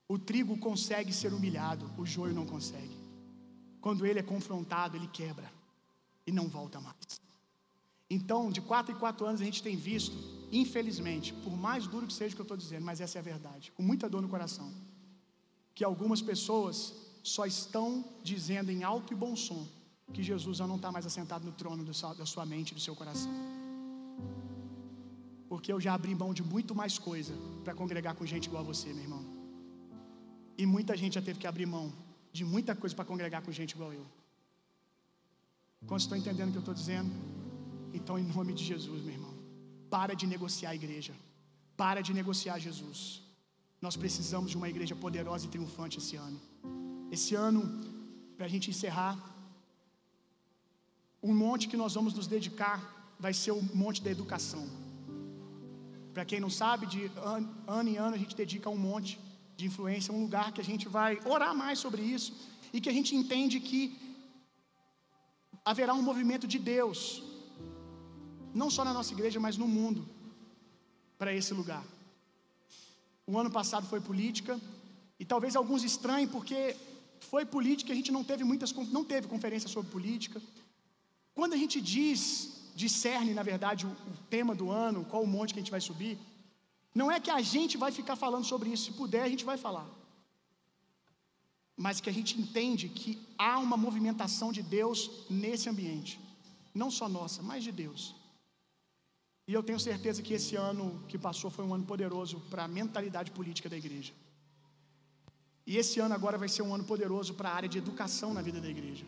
O trigo consegue ser humilhado, o joio não consegue. Quando ele é confrontado, ele quebra e não volta mais. Então, de quatro em quatro anos, a gente tem visto, infelizmente, por mais duro que seja o que eu estou dizendo, mas essa é a verdade, com muita dor no coração, que algumas pessoas só estão dizendo em alto e bom som que Jesus já não está mais assentado no trono da sua mente e do seu coração. Porque eu já abri mão de muito mais coisa para congregar com gente igual a você, meu irmão. E muita gente já teve que abrir mão de muita coisa para congregar com gente igual eu. Quando estão entendendo o que eu estou dizendo? Então, em nome de Jesus, meu irmão, para de negociar a igreja. Para de negociar Jesus. Nós precisamos de uma igreja poderosa e triunfante esse ano. Esse ano, para a gente encerrar, um monte que nós vamos nos dedicar vai ser o monte da educação. Para quem não sabe, de ano em ano a gente dedica um monte de influência, um lugar que a gente vai orar mais sobre isso e que a gente entende que haverá um movimento de Deus, não só na nossa igreja, mas no mundo, para esse lugar. O ano passado foi política, e talvez alguns estranhem porque foi política, a gente não teve muitas não teve conferência sobre política. Quando a gente diz, discerne, na verdade, o, o tema do ano, qual o monte que a gente vai subir, não é que a gente vai ficar falando sobre isso, se puder a gente vai falar. Mas que a gente entende que há uma movimentação de Deus nesse ambiente. Não só nossa, mas de Deus. E eu tenho certeza que esse ano que passou foi um ano poderoso para a mentalidade política da igreja. E esse ano agora vai ser um ano poderoso para a área de educação na vida da igreja.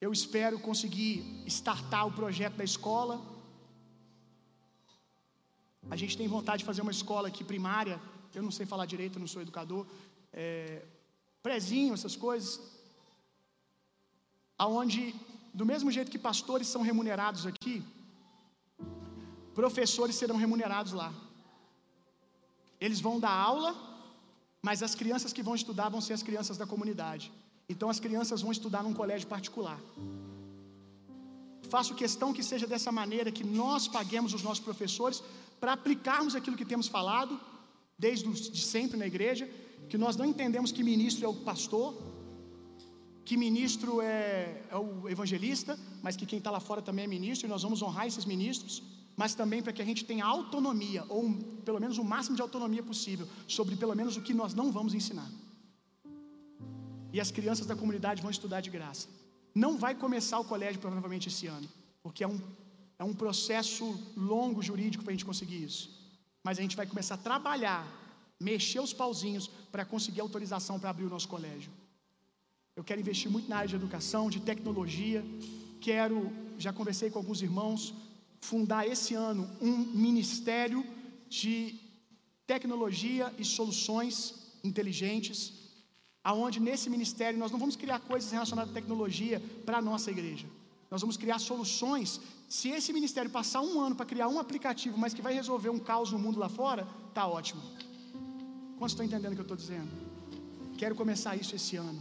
Eu espero conseguir startar o projeto da escola. A gente tem vontade de fazer uma escola aqui primária. Eu não sei falar direito, não sou educador. É, prezinho, essas coisas. Aonde, do mesmo jeito que pastores são remunerados aqui, professores serão remunerados lá. Eles vão dar aula Mas as crianças que vão estudar vão ser as crianças da comunidade. Então as crianças vão estudar num colégio particular. Faço questão que seja dessa maneira que nós paguemos os nossos professores para aplicarmos aquilo que temos falado desde de sempre na igreja, que nós não entendemos que ministro é o pastor, que ministro é, é o evangelista, mas que quem está lá fora também é ministro, e nós vamos honrar esses ministros, mas também para que a gente tenha autonomia, ou um, pelo menos o máximo de autonomia possível, sobre pelo menos o que nós não vamos ensinar. E as crianças da comunidade vão estudar de graça. Não vai começar o colégio provavelmente esse ano, porque é um, é um processo longo jurídico para a gente conseguir isso. Mas a gente vai começar a trabalhar, mexer os pauzinhos para conseguir autorização para abrir o nosso colégio. Eu quero investir muito na área de educação, de tecnologia. Quero, já conversei com alguns irmãos, fundar esse ano um ministério de tecnologia e soluções inteligentes, aonde nesse ministério nós não vamos criar coisas relacionadas à tecnologia para a nossa igreja. Nós vamos criar soluções. Se esse ministério passar um ano para criar um aplicativo, mas que vai resolver um caos no mundo lá fora, tá ótimo. Quantos estão entendendo o que eu estou dizendo? Quero começar isso esse ano.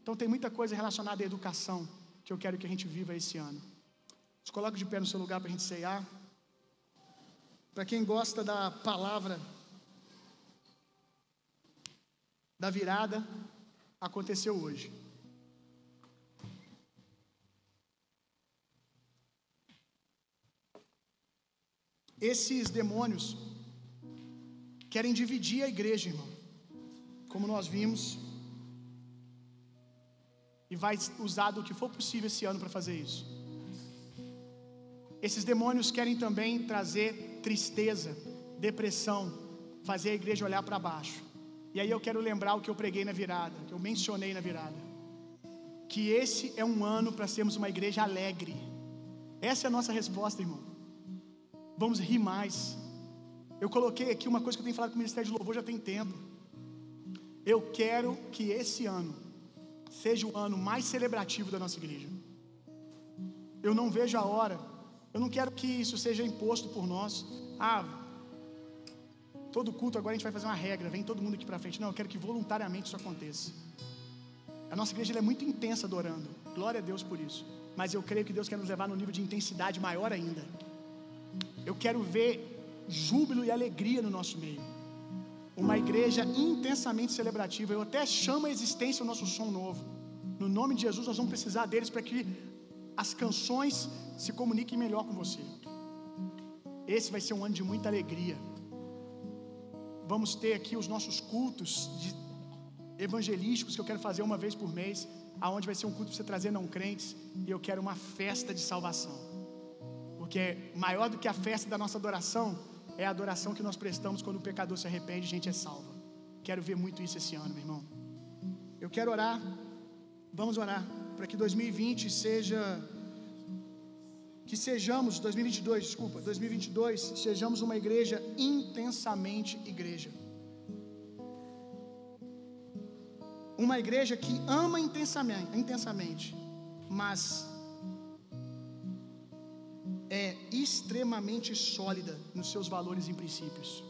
Então tem muita coisa relacionada à educação que eu quero que a gente viva esse ano. Se coloque de pé no seu lugar para a gente ceiar. Para quem gosta da palavra da virada, aconteceu hoje. Esses demônios querem dividir a igreja, irmão. Como nós vimos, e vai usar do que for possível esse ano para fazer isso. Esses demônios querem também trazer tristeza, depressão, fazer a igreja olhar para baixo. E aí eu quero lembrar o que eu preguei na virada, que eu mencionei na virada. Que esse é um ano para sermos uma igreja alegre. Essa é a nossa resposta, irmão. Vamos rir mais. Eu coloquei aqui uma coisa que eu tenho falado com o Ministério de Louvor já tem tempo. Eu quero que esse ano seja o ano mais celebrativo da nossa igreja. Eu não vejo a hora. Eu não quero que isso seja imposto por nós. Ah, todo culto agora a gente vai fazer uma regra, vem todo mundo aqui para frente. Não, eu quero que voluntariamente isso aconteça. A nossa igreja é muito intensa adorando. Glória a Deus por isso. Mas eu creio que Deus quer nos levar num nível de intensidade maior ainda. Eu quero ver júbilo e alegria no nosso meio. Uma igreja intensamente celebrativa. Eu até chamo a existência o nosso som novo. No nome de Jesus, nós vamos precisar deles para que as canções se comuniquem melhor com você. Esse vai ser um ano de muita alegria. Vamos ter aqui os nossos cultos evangelísticos que eu quero fazer uma vez por mês, aonde vai ser um culto para você trazer não crentes, e eu quero uma festa de salvação. Porque maior do que a festa da nossa adoração é a adoração que nós prestamos quando o pecador se arrepende e a gente é salvo. Quero ver muito isso esse ano, meu irmão. Eu quero orar, vamos orar, para que 2020 seja. Que sejamos, 2022, desculpa, 2022, sejamos uma igreja intensamente igreja. Uma igreja que ama intensamente, intensamente mas é extremamente sólida nos seus valores e princípios.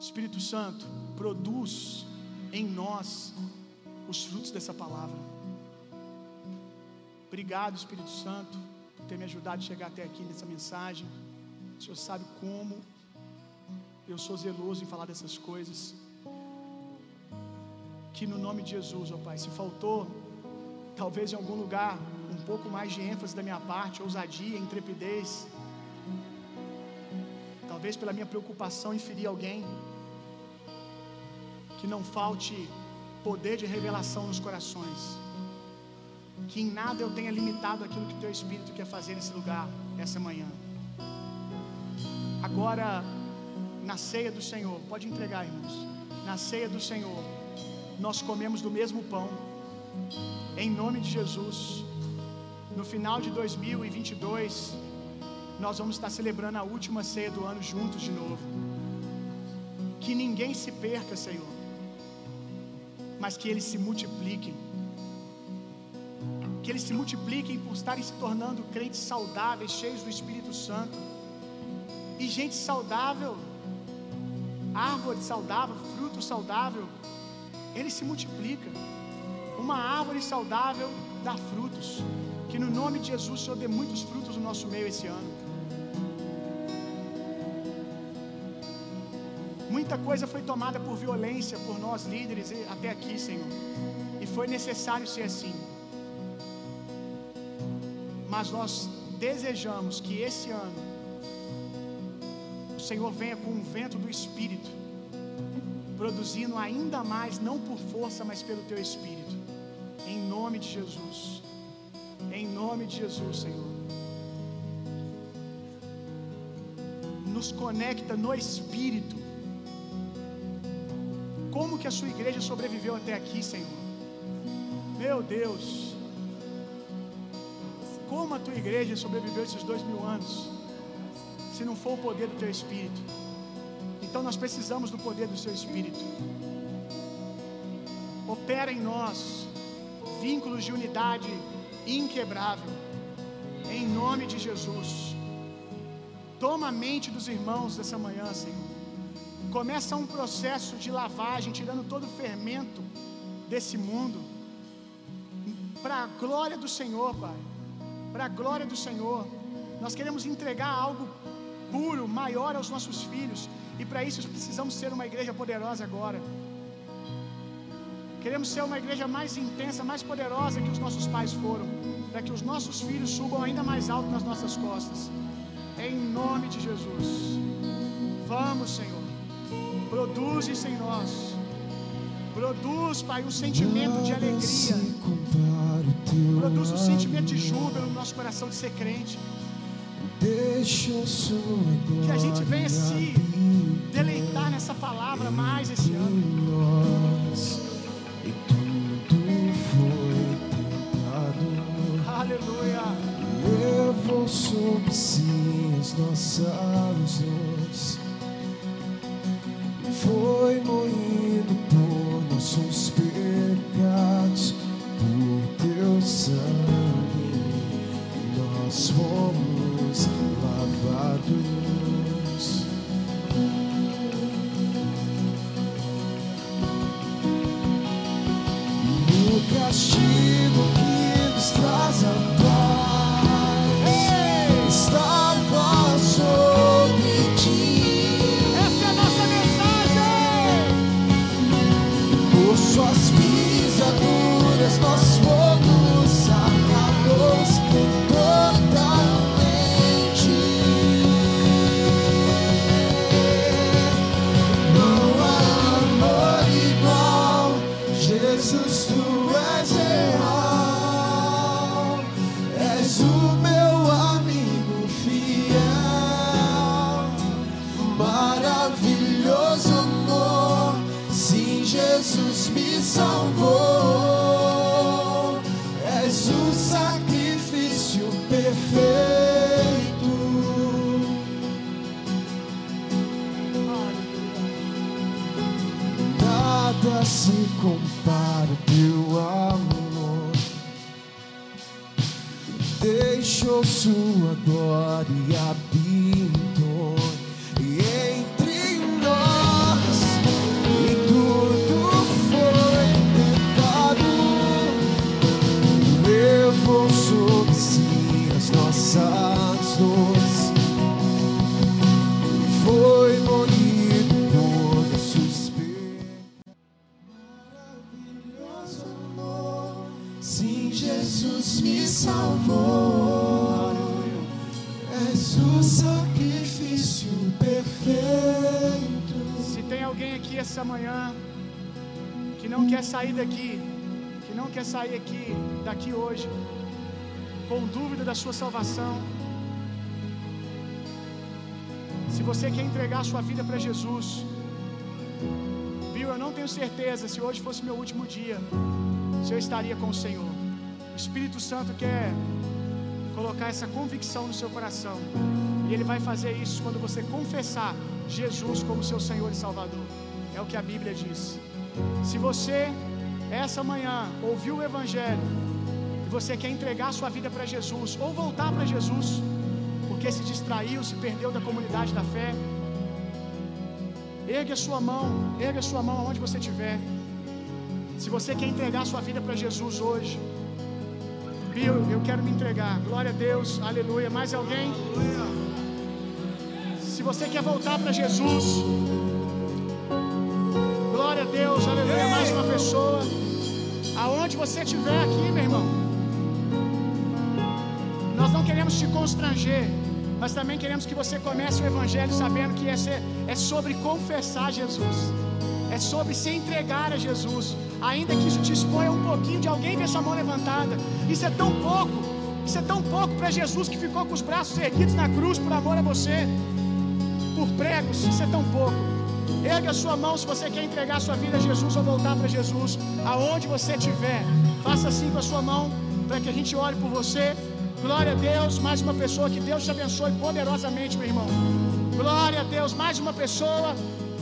Espírito Santo, produz em nós os frutos dessa palavra. Obrigado, Espírito Santo, por ter me ajudado a chegar até aqui nessa mensagem. O Senhor sabe como eu sou zeloso em falar dessas coisas. Que no nome de Jesus, ó Pai, se faltou, talvez em algum lugar, um pouco mais de ênfase da minha parte, ousadia, intrepidez. Talvez pela minha preocupação em ferir alguém. Que não falte poder de revelação nos corações. Que em nada eu tenha limitado aquilo que teu Espírito quer fazer nesse lugar, essa manhã. Agora, na ceia do Senhor, pode entregar, irmãos. Na ceia do Senhor, nós comemos do mesmo pão. Em nome de Jesus no final de 2022, nós vamos estar celebrando a última ceia do ano juntos de novo. Que ninguém se perca, Senhor, mas que eles se multipliquem. Que eles se multipliquem por estarem se tornando crentes saudáveis, cheios do Espírito Santo. E gente saudável, árvore saudável, fruto saudável, ele se multiplica. Uma árvore saudável dá frutos. Que no nome de Jesus o Senhor dê muitos frutos no nosso meio esse ano. Muita coisa foi tomada por violência por nós líderes até aqui, Senhor. E foi necessário ser assim. Mas nós desejamos que esse ano o Senhor venha com um vento do Espírito, produzindo ainda mais, não por força, mas pelo Teu Espírito. Em nome de Jesus. Em nome de Jesus, Senhor. Nos conecta no Espírito. Como que a sua igreja sobreviveu até aqui, Senhor? Meu Deus. Como a tua igreja sobreviveu esses dois mil anos? Se não for o poder do teu Espírito. Então nós precisamos do poder do seu Espírito. Opera em nós vínculos de unidade inquebrável. Em nome de Jesus. Toma a mente dos irmãos dessa manhã, Senhor. Começa um processo de lavagem, tirando todo o fermento desse mundo. Para a glória do Senhor, Pai. Para a glória do Senhor. Nós queremos entregar algo puro, maior aos nossos filhos. E para isso precisamos ser uma igreja poderosa agora. Queremos ser uma igreja mais intensa, mais poderosa que os nossos pais foram, para que os nossos filhos subam ainda mais alto nas nossas costas. Em nome de Jesus. Vamos, Senhor. Produz isso em nós. Produz, Pai, um sentimento de alegria. Produz um sentimento de júbilo no nosso coração de ser crente. Que a gente venha se deleitar nessa palavra mais esse ano. Sobre si as nossas dores. Foi moído por nossos pecados, sair daqui, que não quer sair aqui daqui hoje com dúvida da sua salvação, se você quer entregar sua vida para Jesus, viu? Eu não tenho certeza se hoje fosse meu último dia, se eu estaria com o Senhor. O Espírito Santo quer colocar essa convicção no seu coração. E Ele vai fazer isso quando você confessar Jesus como seu Senhor e Salvador. É o que a Bíblia diz. Se você, essa manhã, ouviu o Evangelho e você quer entregar sua vida para Jesus ou voltar para Jesus, porque se distraiu, se perdeu da comunidade da fé, Ergue a sua mão, ergue a sua mão aonde você estiver. Se você quer entregar sua vida para Jesus hoje, Bill, eu quero me entregar. Glória a Deus, aleluia. Mais alguém? Se você quer voltar para Jesus, pessoa. Aonde você estiver aqui, meu irmão. Nós não queremos te constranger, mas também queremos que você comece o Evangelho sabendo que é sobre confessar Jesus, é sobre se entregar a Jesus, ainda que isso te exponha um pouquinho de alguém ver sua mão levantada. Isso é tão pouco, isso é tão pouco para Jesus que ficou com os braços erguidos na cruz por amor a você, por pregos, isso é tão pouco. Erga a sua mão se você quer entregar sua vida a Jesus ou voltar para Jesus, aonde você estiver. Faça assim com a sua mão, para que a gente ore por você. Glória a Deus, mais uma pessoa, que Deus te abençoe poderosamente, meu irmão. Glória a Deus, mais uma pessoa.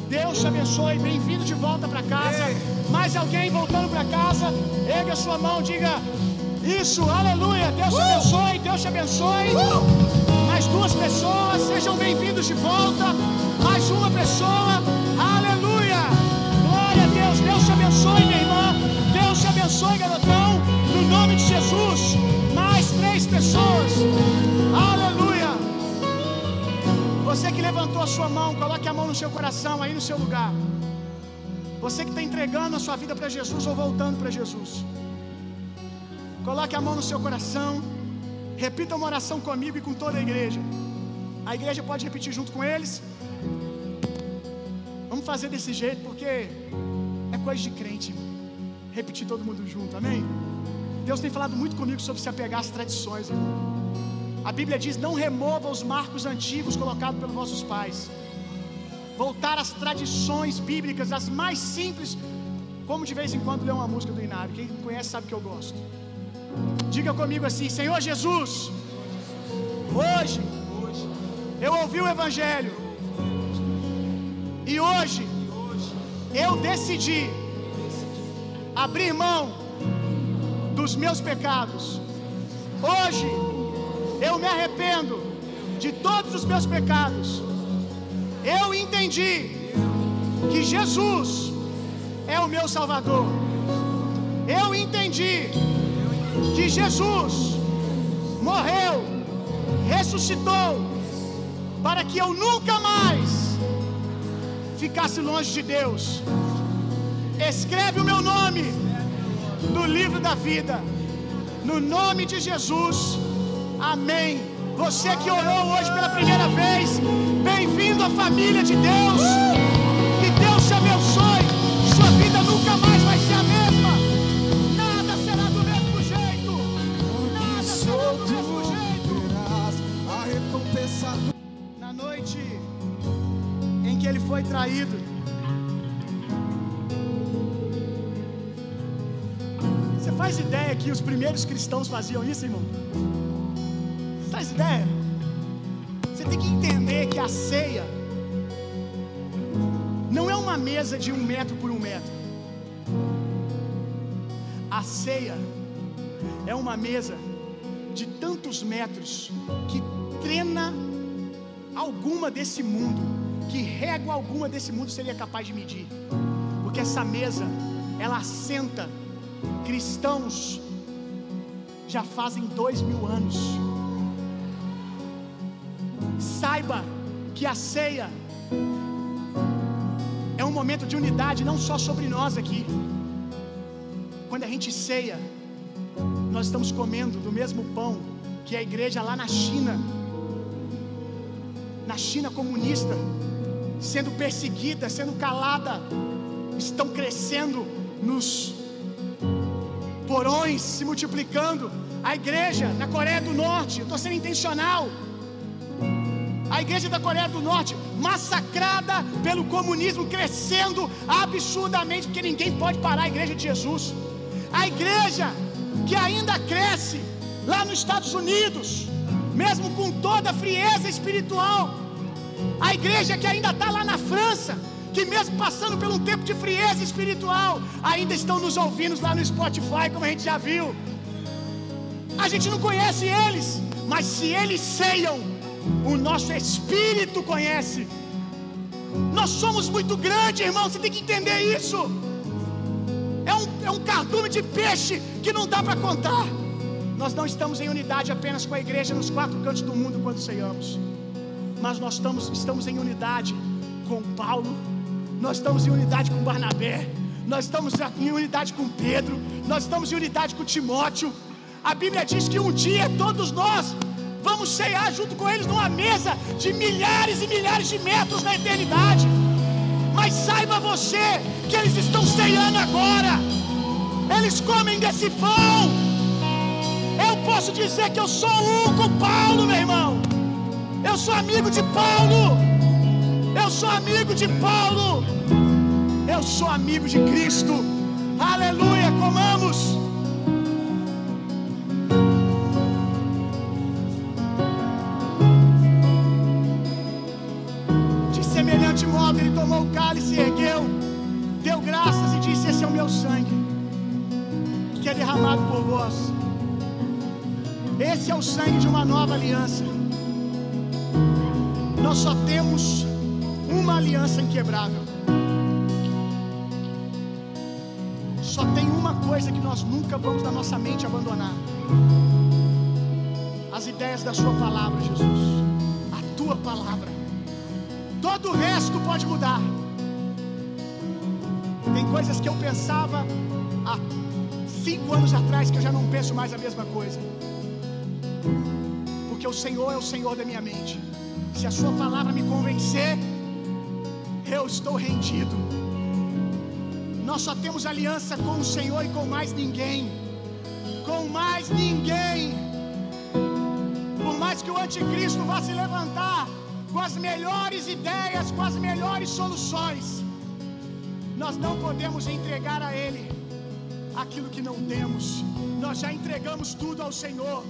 Deus te abençoe, bem-vindo de volta para casa. Mais alguém voltando para casa, erga a sua mão, diga isso, aleluia. Deus te abençoe, Deus te abençoe. Mais duas pessoas, sejam bem-vindos de volta. Mais uma pessoa, a sua mão, coloque a mão no seu coração, aí no seu lugar. Você que está entregando a sua vida para Jesus ou voltando para Jesus. Coloque a mão no seu coração. Repita uma oração comigo e com toda a igreja. A igreja pode repetir junto com eles. Vamos fazer desse jeito porque é coisa de crente. Irmão. Repetir todo mundo junto, amém? Deus tem falado muito comigo sobre se apegar às tradições. Irmão. A Bíblia diz: não remova os marcos antigos colocados pelos vossos pais. Voltar às tradições bíblicas, as mais simples. Como de vez em quando lê uma música do Inário. Quem conhece sabe que eu gosto. Diga comigo assim: Senhor Jesus, hoje eu ouvi o Evangelho e hoje eu decidi abrir mão dos meus pecados. Hoje eu me arrependo de todos os meus pecados. Eu entendi que Jesus é o meu Salvador. Eu entendi que Jesus morreu, ressuscitou, para que eu nunca mais ficasse longe de Deus. Escreve o meu nome no livro da vida, no nome de Jesus. Amém. Você que orou hoje pela primeira vez, bem-vindo à família de Deus. Que Deus te abençoe. Sua vida nunca mais vai ser a mesma. Nada será do mesmo jeito. Nada será do mesmo jeito. a recompensa Na noite em que ele foi traído, você faz ideia que os primeiros cristãos faziam isso, irmão? Faz ideia? Você tem que entender que a ceia não é uma mesa de um metro por um metro. A ceia é uma mesa de tantos metros que trena alguma desse mundo, que régua alguma desse mundo seria capaz de medir. Porque essa mesa, ela assenta cristãos já fazem dois mil anos. Saiba que a ceia é um momento de unidade não só sobre nós aqui. Quando a gente ceia, nós estamos comendo do mesmo pão que a igreja lá na China, na China comunista, sendo perseguida, sendo calada, estão crescendo nos porões, se multiplicando. A igreja na Coreia do Norte, eu estou sendo intencional. A igreja da Coreia do Norte, massacrada pelo comunismo, crescendo absurdamente, porque ninguém pode parar a igreja de Jesus. A igreja que ainda cresce lá nos Estados Unidos, mesmo com toda a frieza espiritual. A igreja que ainda está lá na França, que mesmo passando por um tempo de frieza espiritual, ainda estão nos ouvindo lá no Spotify, como a gente já viu. A gente não conhece eles, mas se eles ceiam, o nosso espírito conhece. Nós somos muito grandes, irmão. Você tem que entender isso. É um, é um cardume de peixe que não dá para contar. Nós não estamos em unidade apenas com a igreja nos quatro cantos do mundo quando ceiamos. Mas nós estamos, estamos em unidade com Paulo, nós estamos em unidade com Barnabé, nós estamos em unidade com Pedro, nós estamos em unidade com Timóteo. A Bíblia diz que um dia todos nós vamos cear junto com eles numa mesa de milhares e milhares de metros na eternidade. Mas saiba você que eles estão ceando agora, eles comem desse pão. Eu posso dizer que eu sou um com Paulo, meu irmão. Eu sou amigo de Paulo. Eu sou amigo de Paulo. Eu sou amigo de Cristo. Aleluia, comamos. Esse é o sangue de uma nova aliança. Nós só temos uma aliança inquebrável. Só tem uma coisa que nós nunca vamos da nossa mente abandonar: as ideias da Sua palavra, Jesus. A Tua palavra. Todo o resto pode mudar. Tem coisas que eu pensava há cinco anos atrás que eu já não penso mais a mesma coisa. Porque o Senhor é o Senhor da minha mente. Se a Sua palavra me convencer, eu estou rendido. Nós só temos aliança com o Senhor e com mais ninguém. Com mais ninguém. Por mais que o anticristo vá se levantar com as melhores ideias, com as melhores soluções, nós não podemos entregar a Ele aquilo que não temos. Nós já entregamos tudo ao Senhor.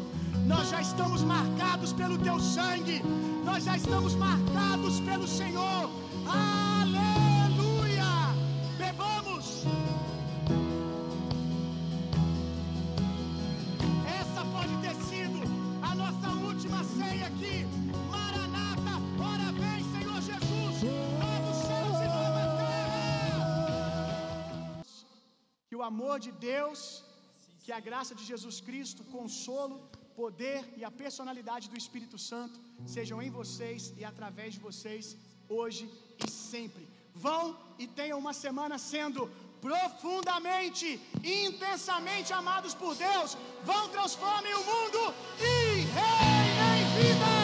Nós já estamos marcados pelo Teu sangue. Nós já estamos marcados pelo Senhor. Aleluia! Bebamos. Essa pode ter sido a nossa última ceia aqui. Maranata, ora Senhor Jesus. Novos céus e nova terra. Que o amor de Deus, que a graça de Jesus Cristo, consolo, poder e a personalidade do Espírito Santo sejam em vocês e através de vocês, hoje e sempre. Vão e tenham uma semana sendo profundamente, intensamente amados por Deus. Vão, transformem o mundo e reinem vida.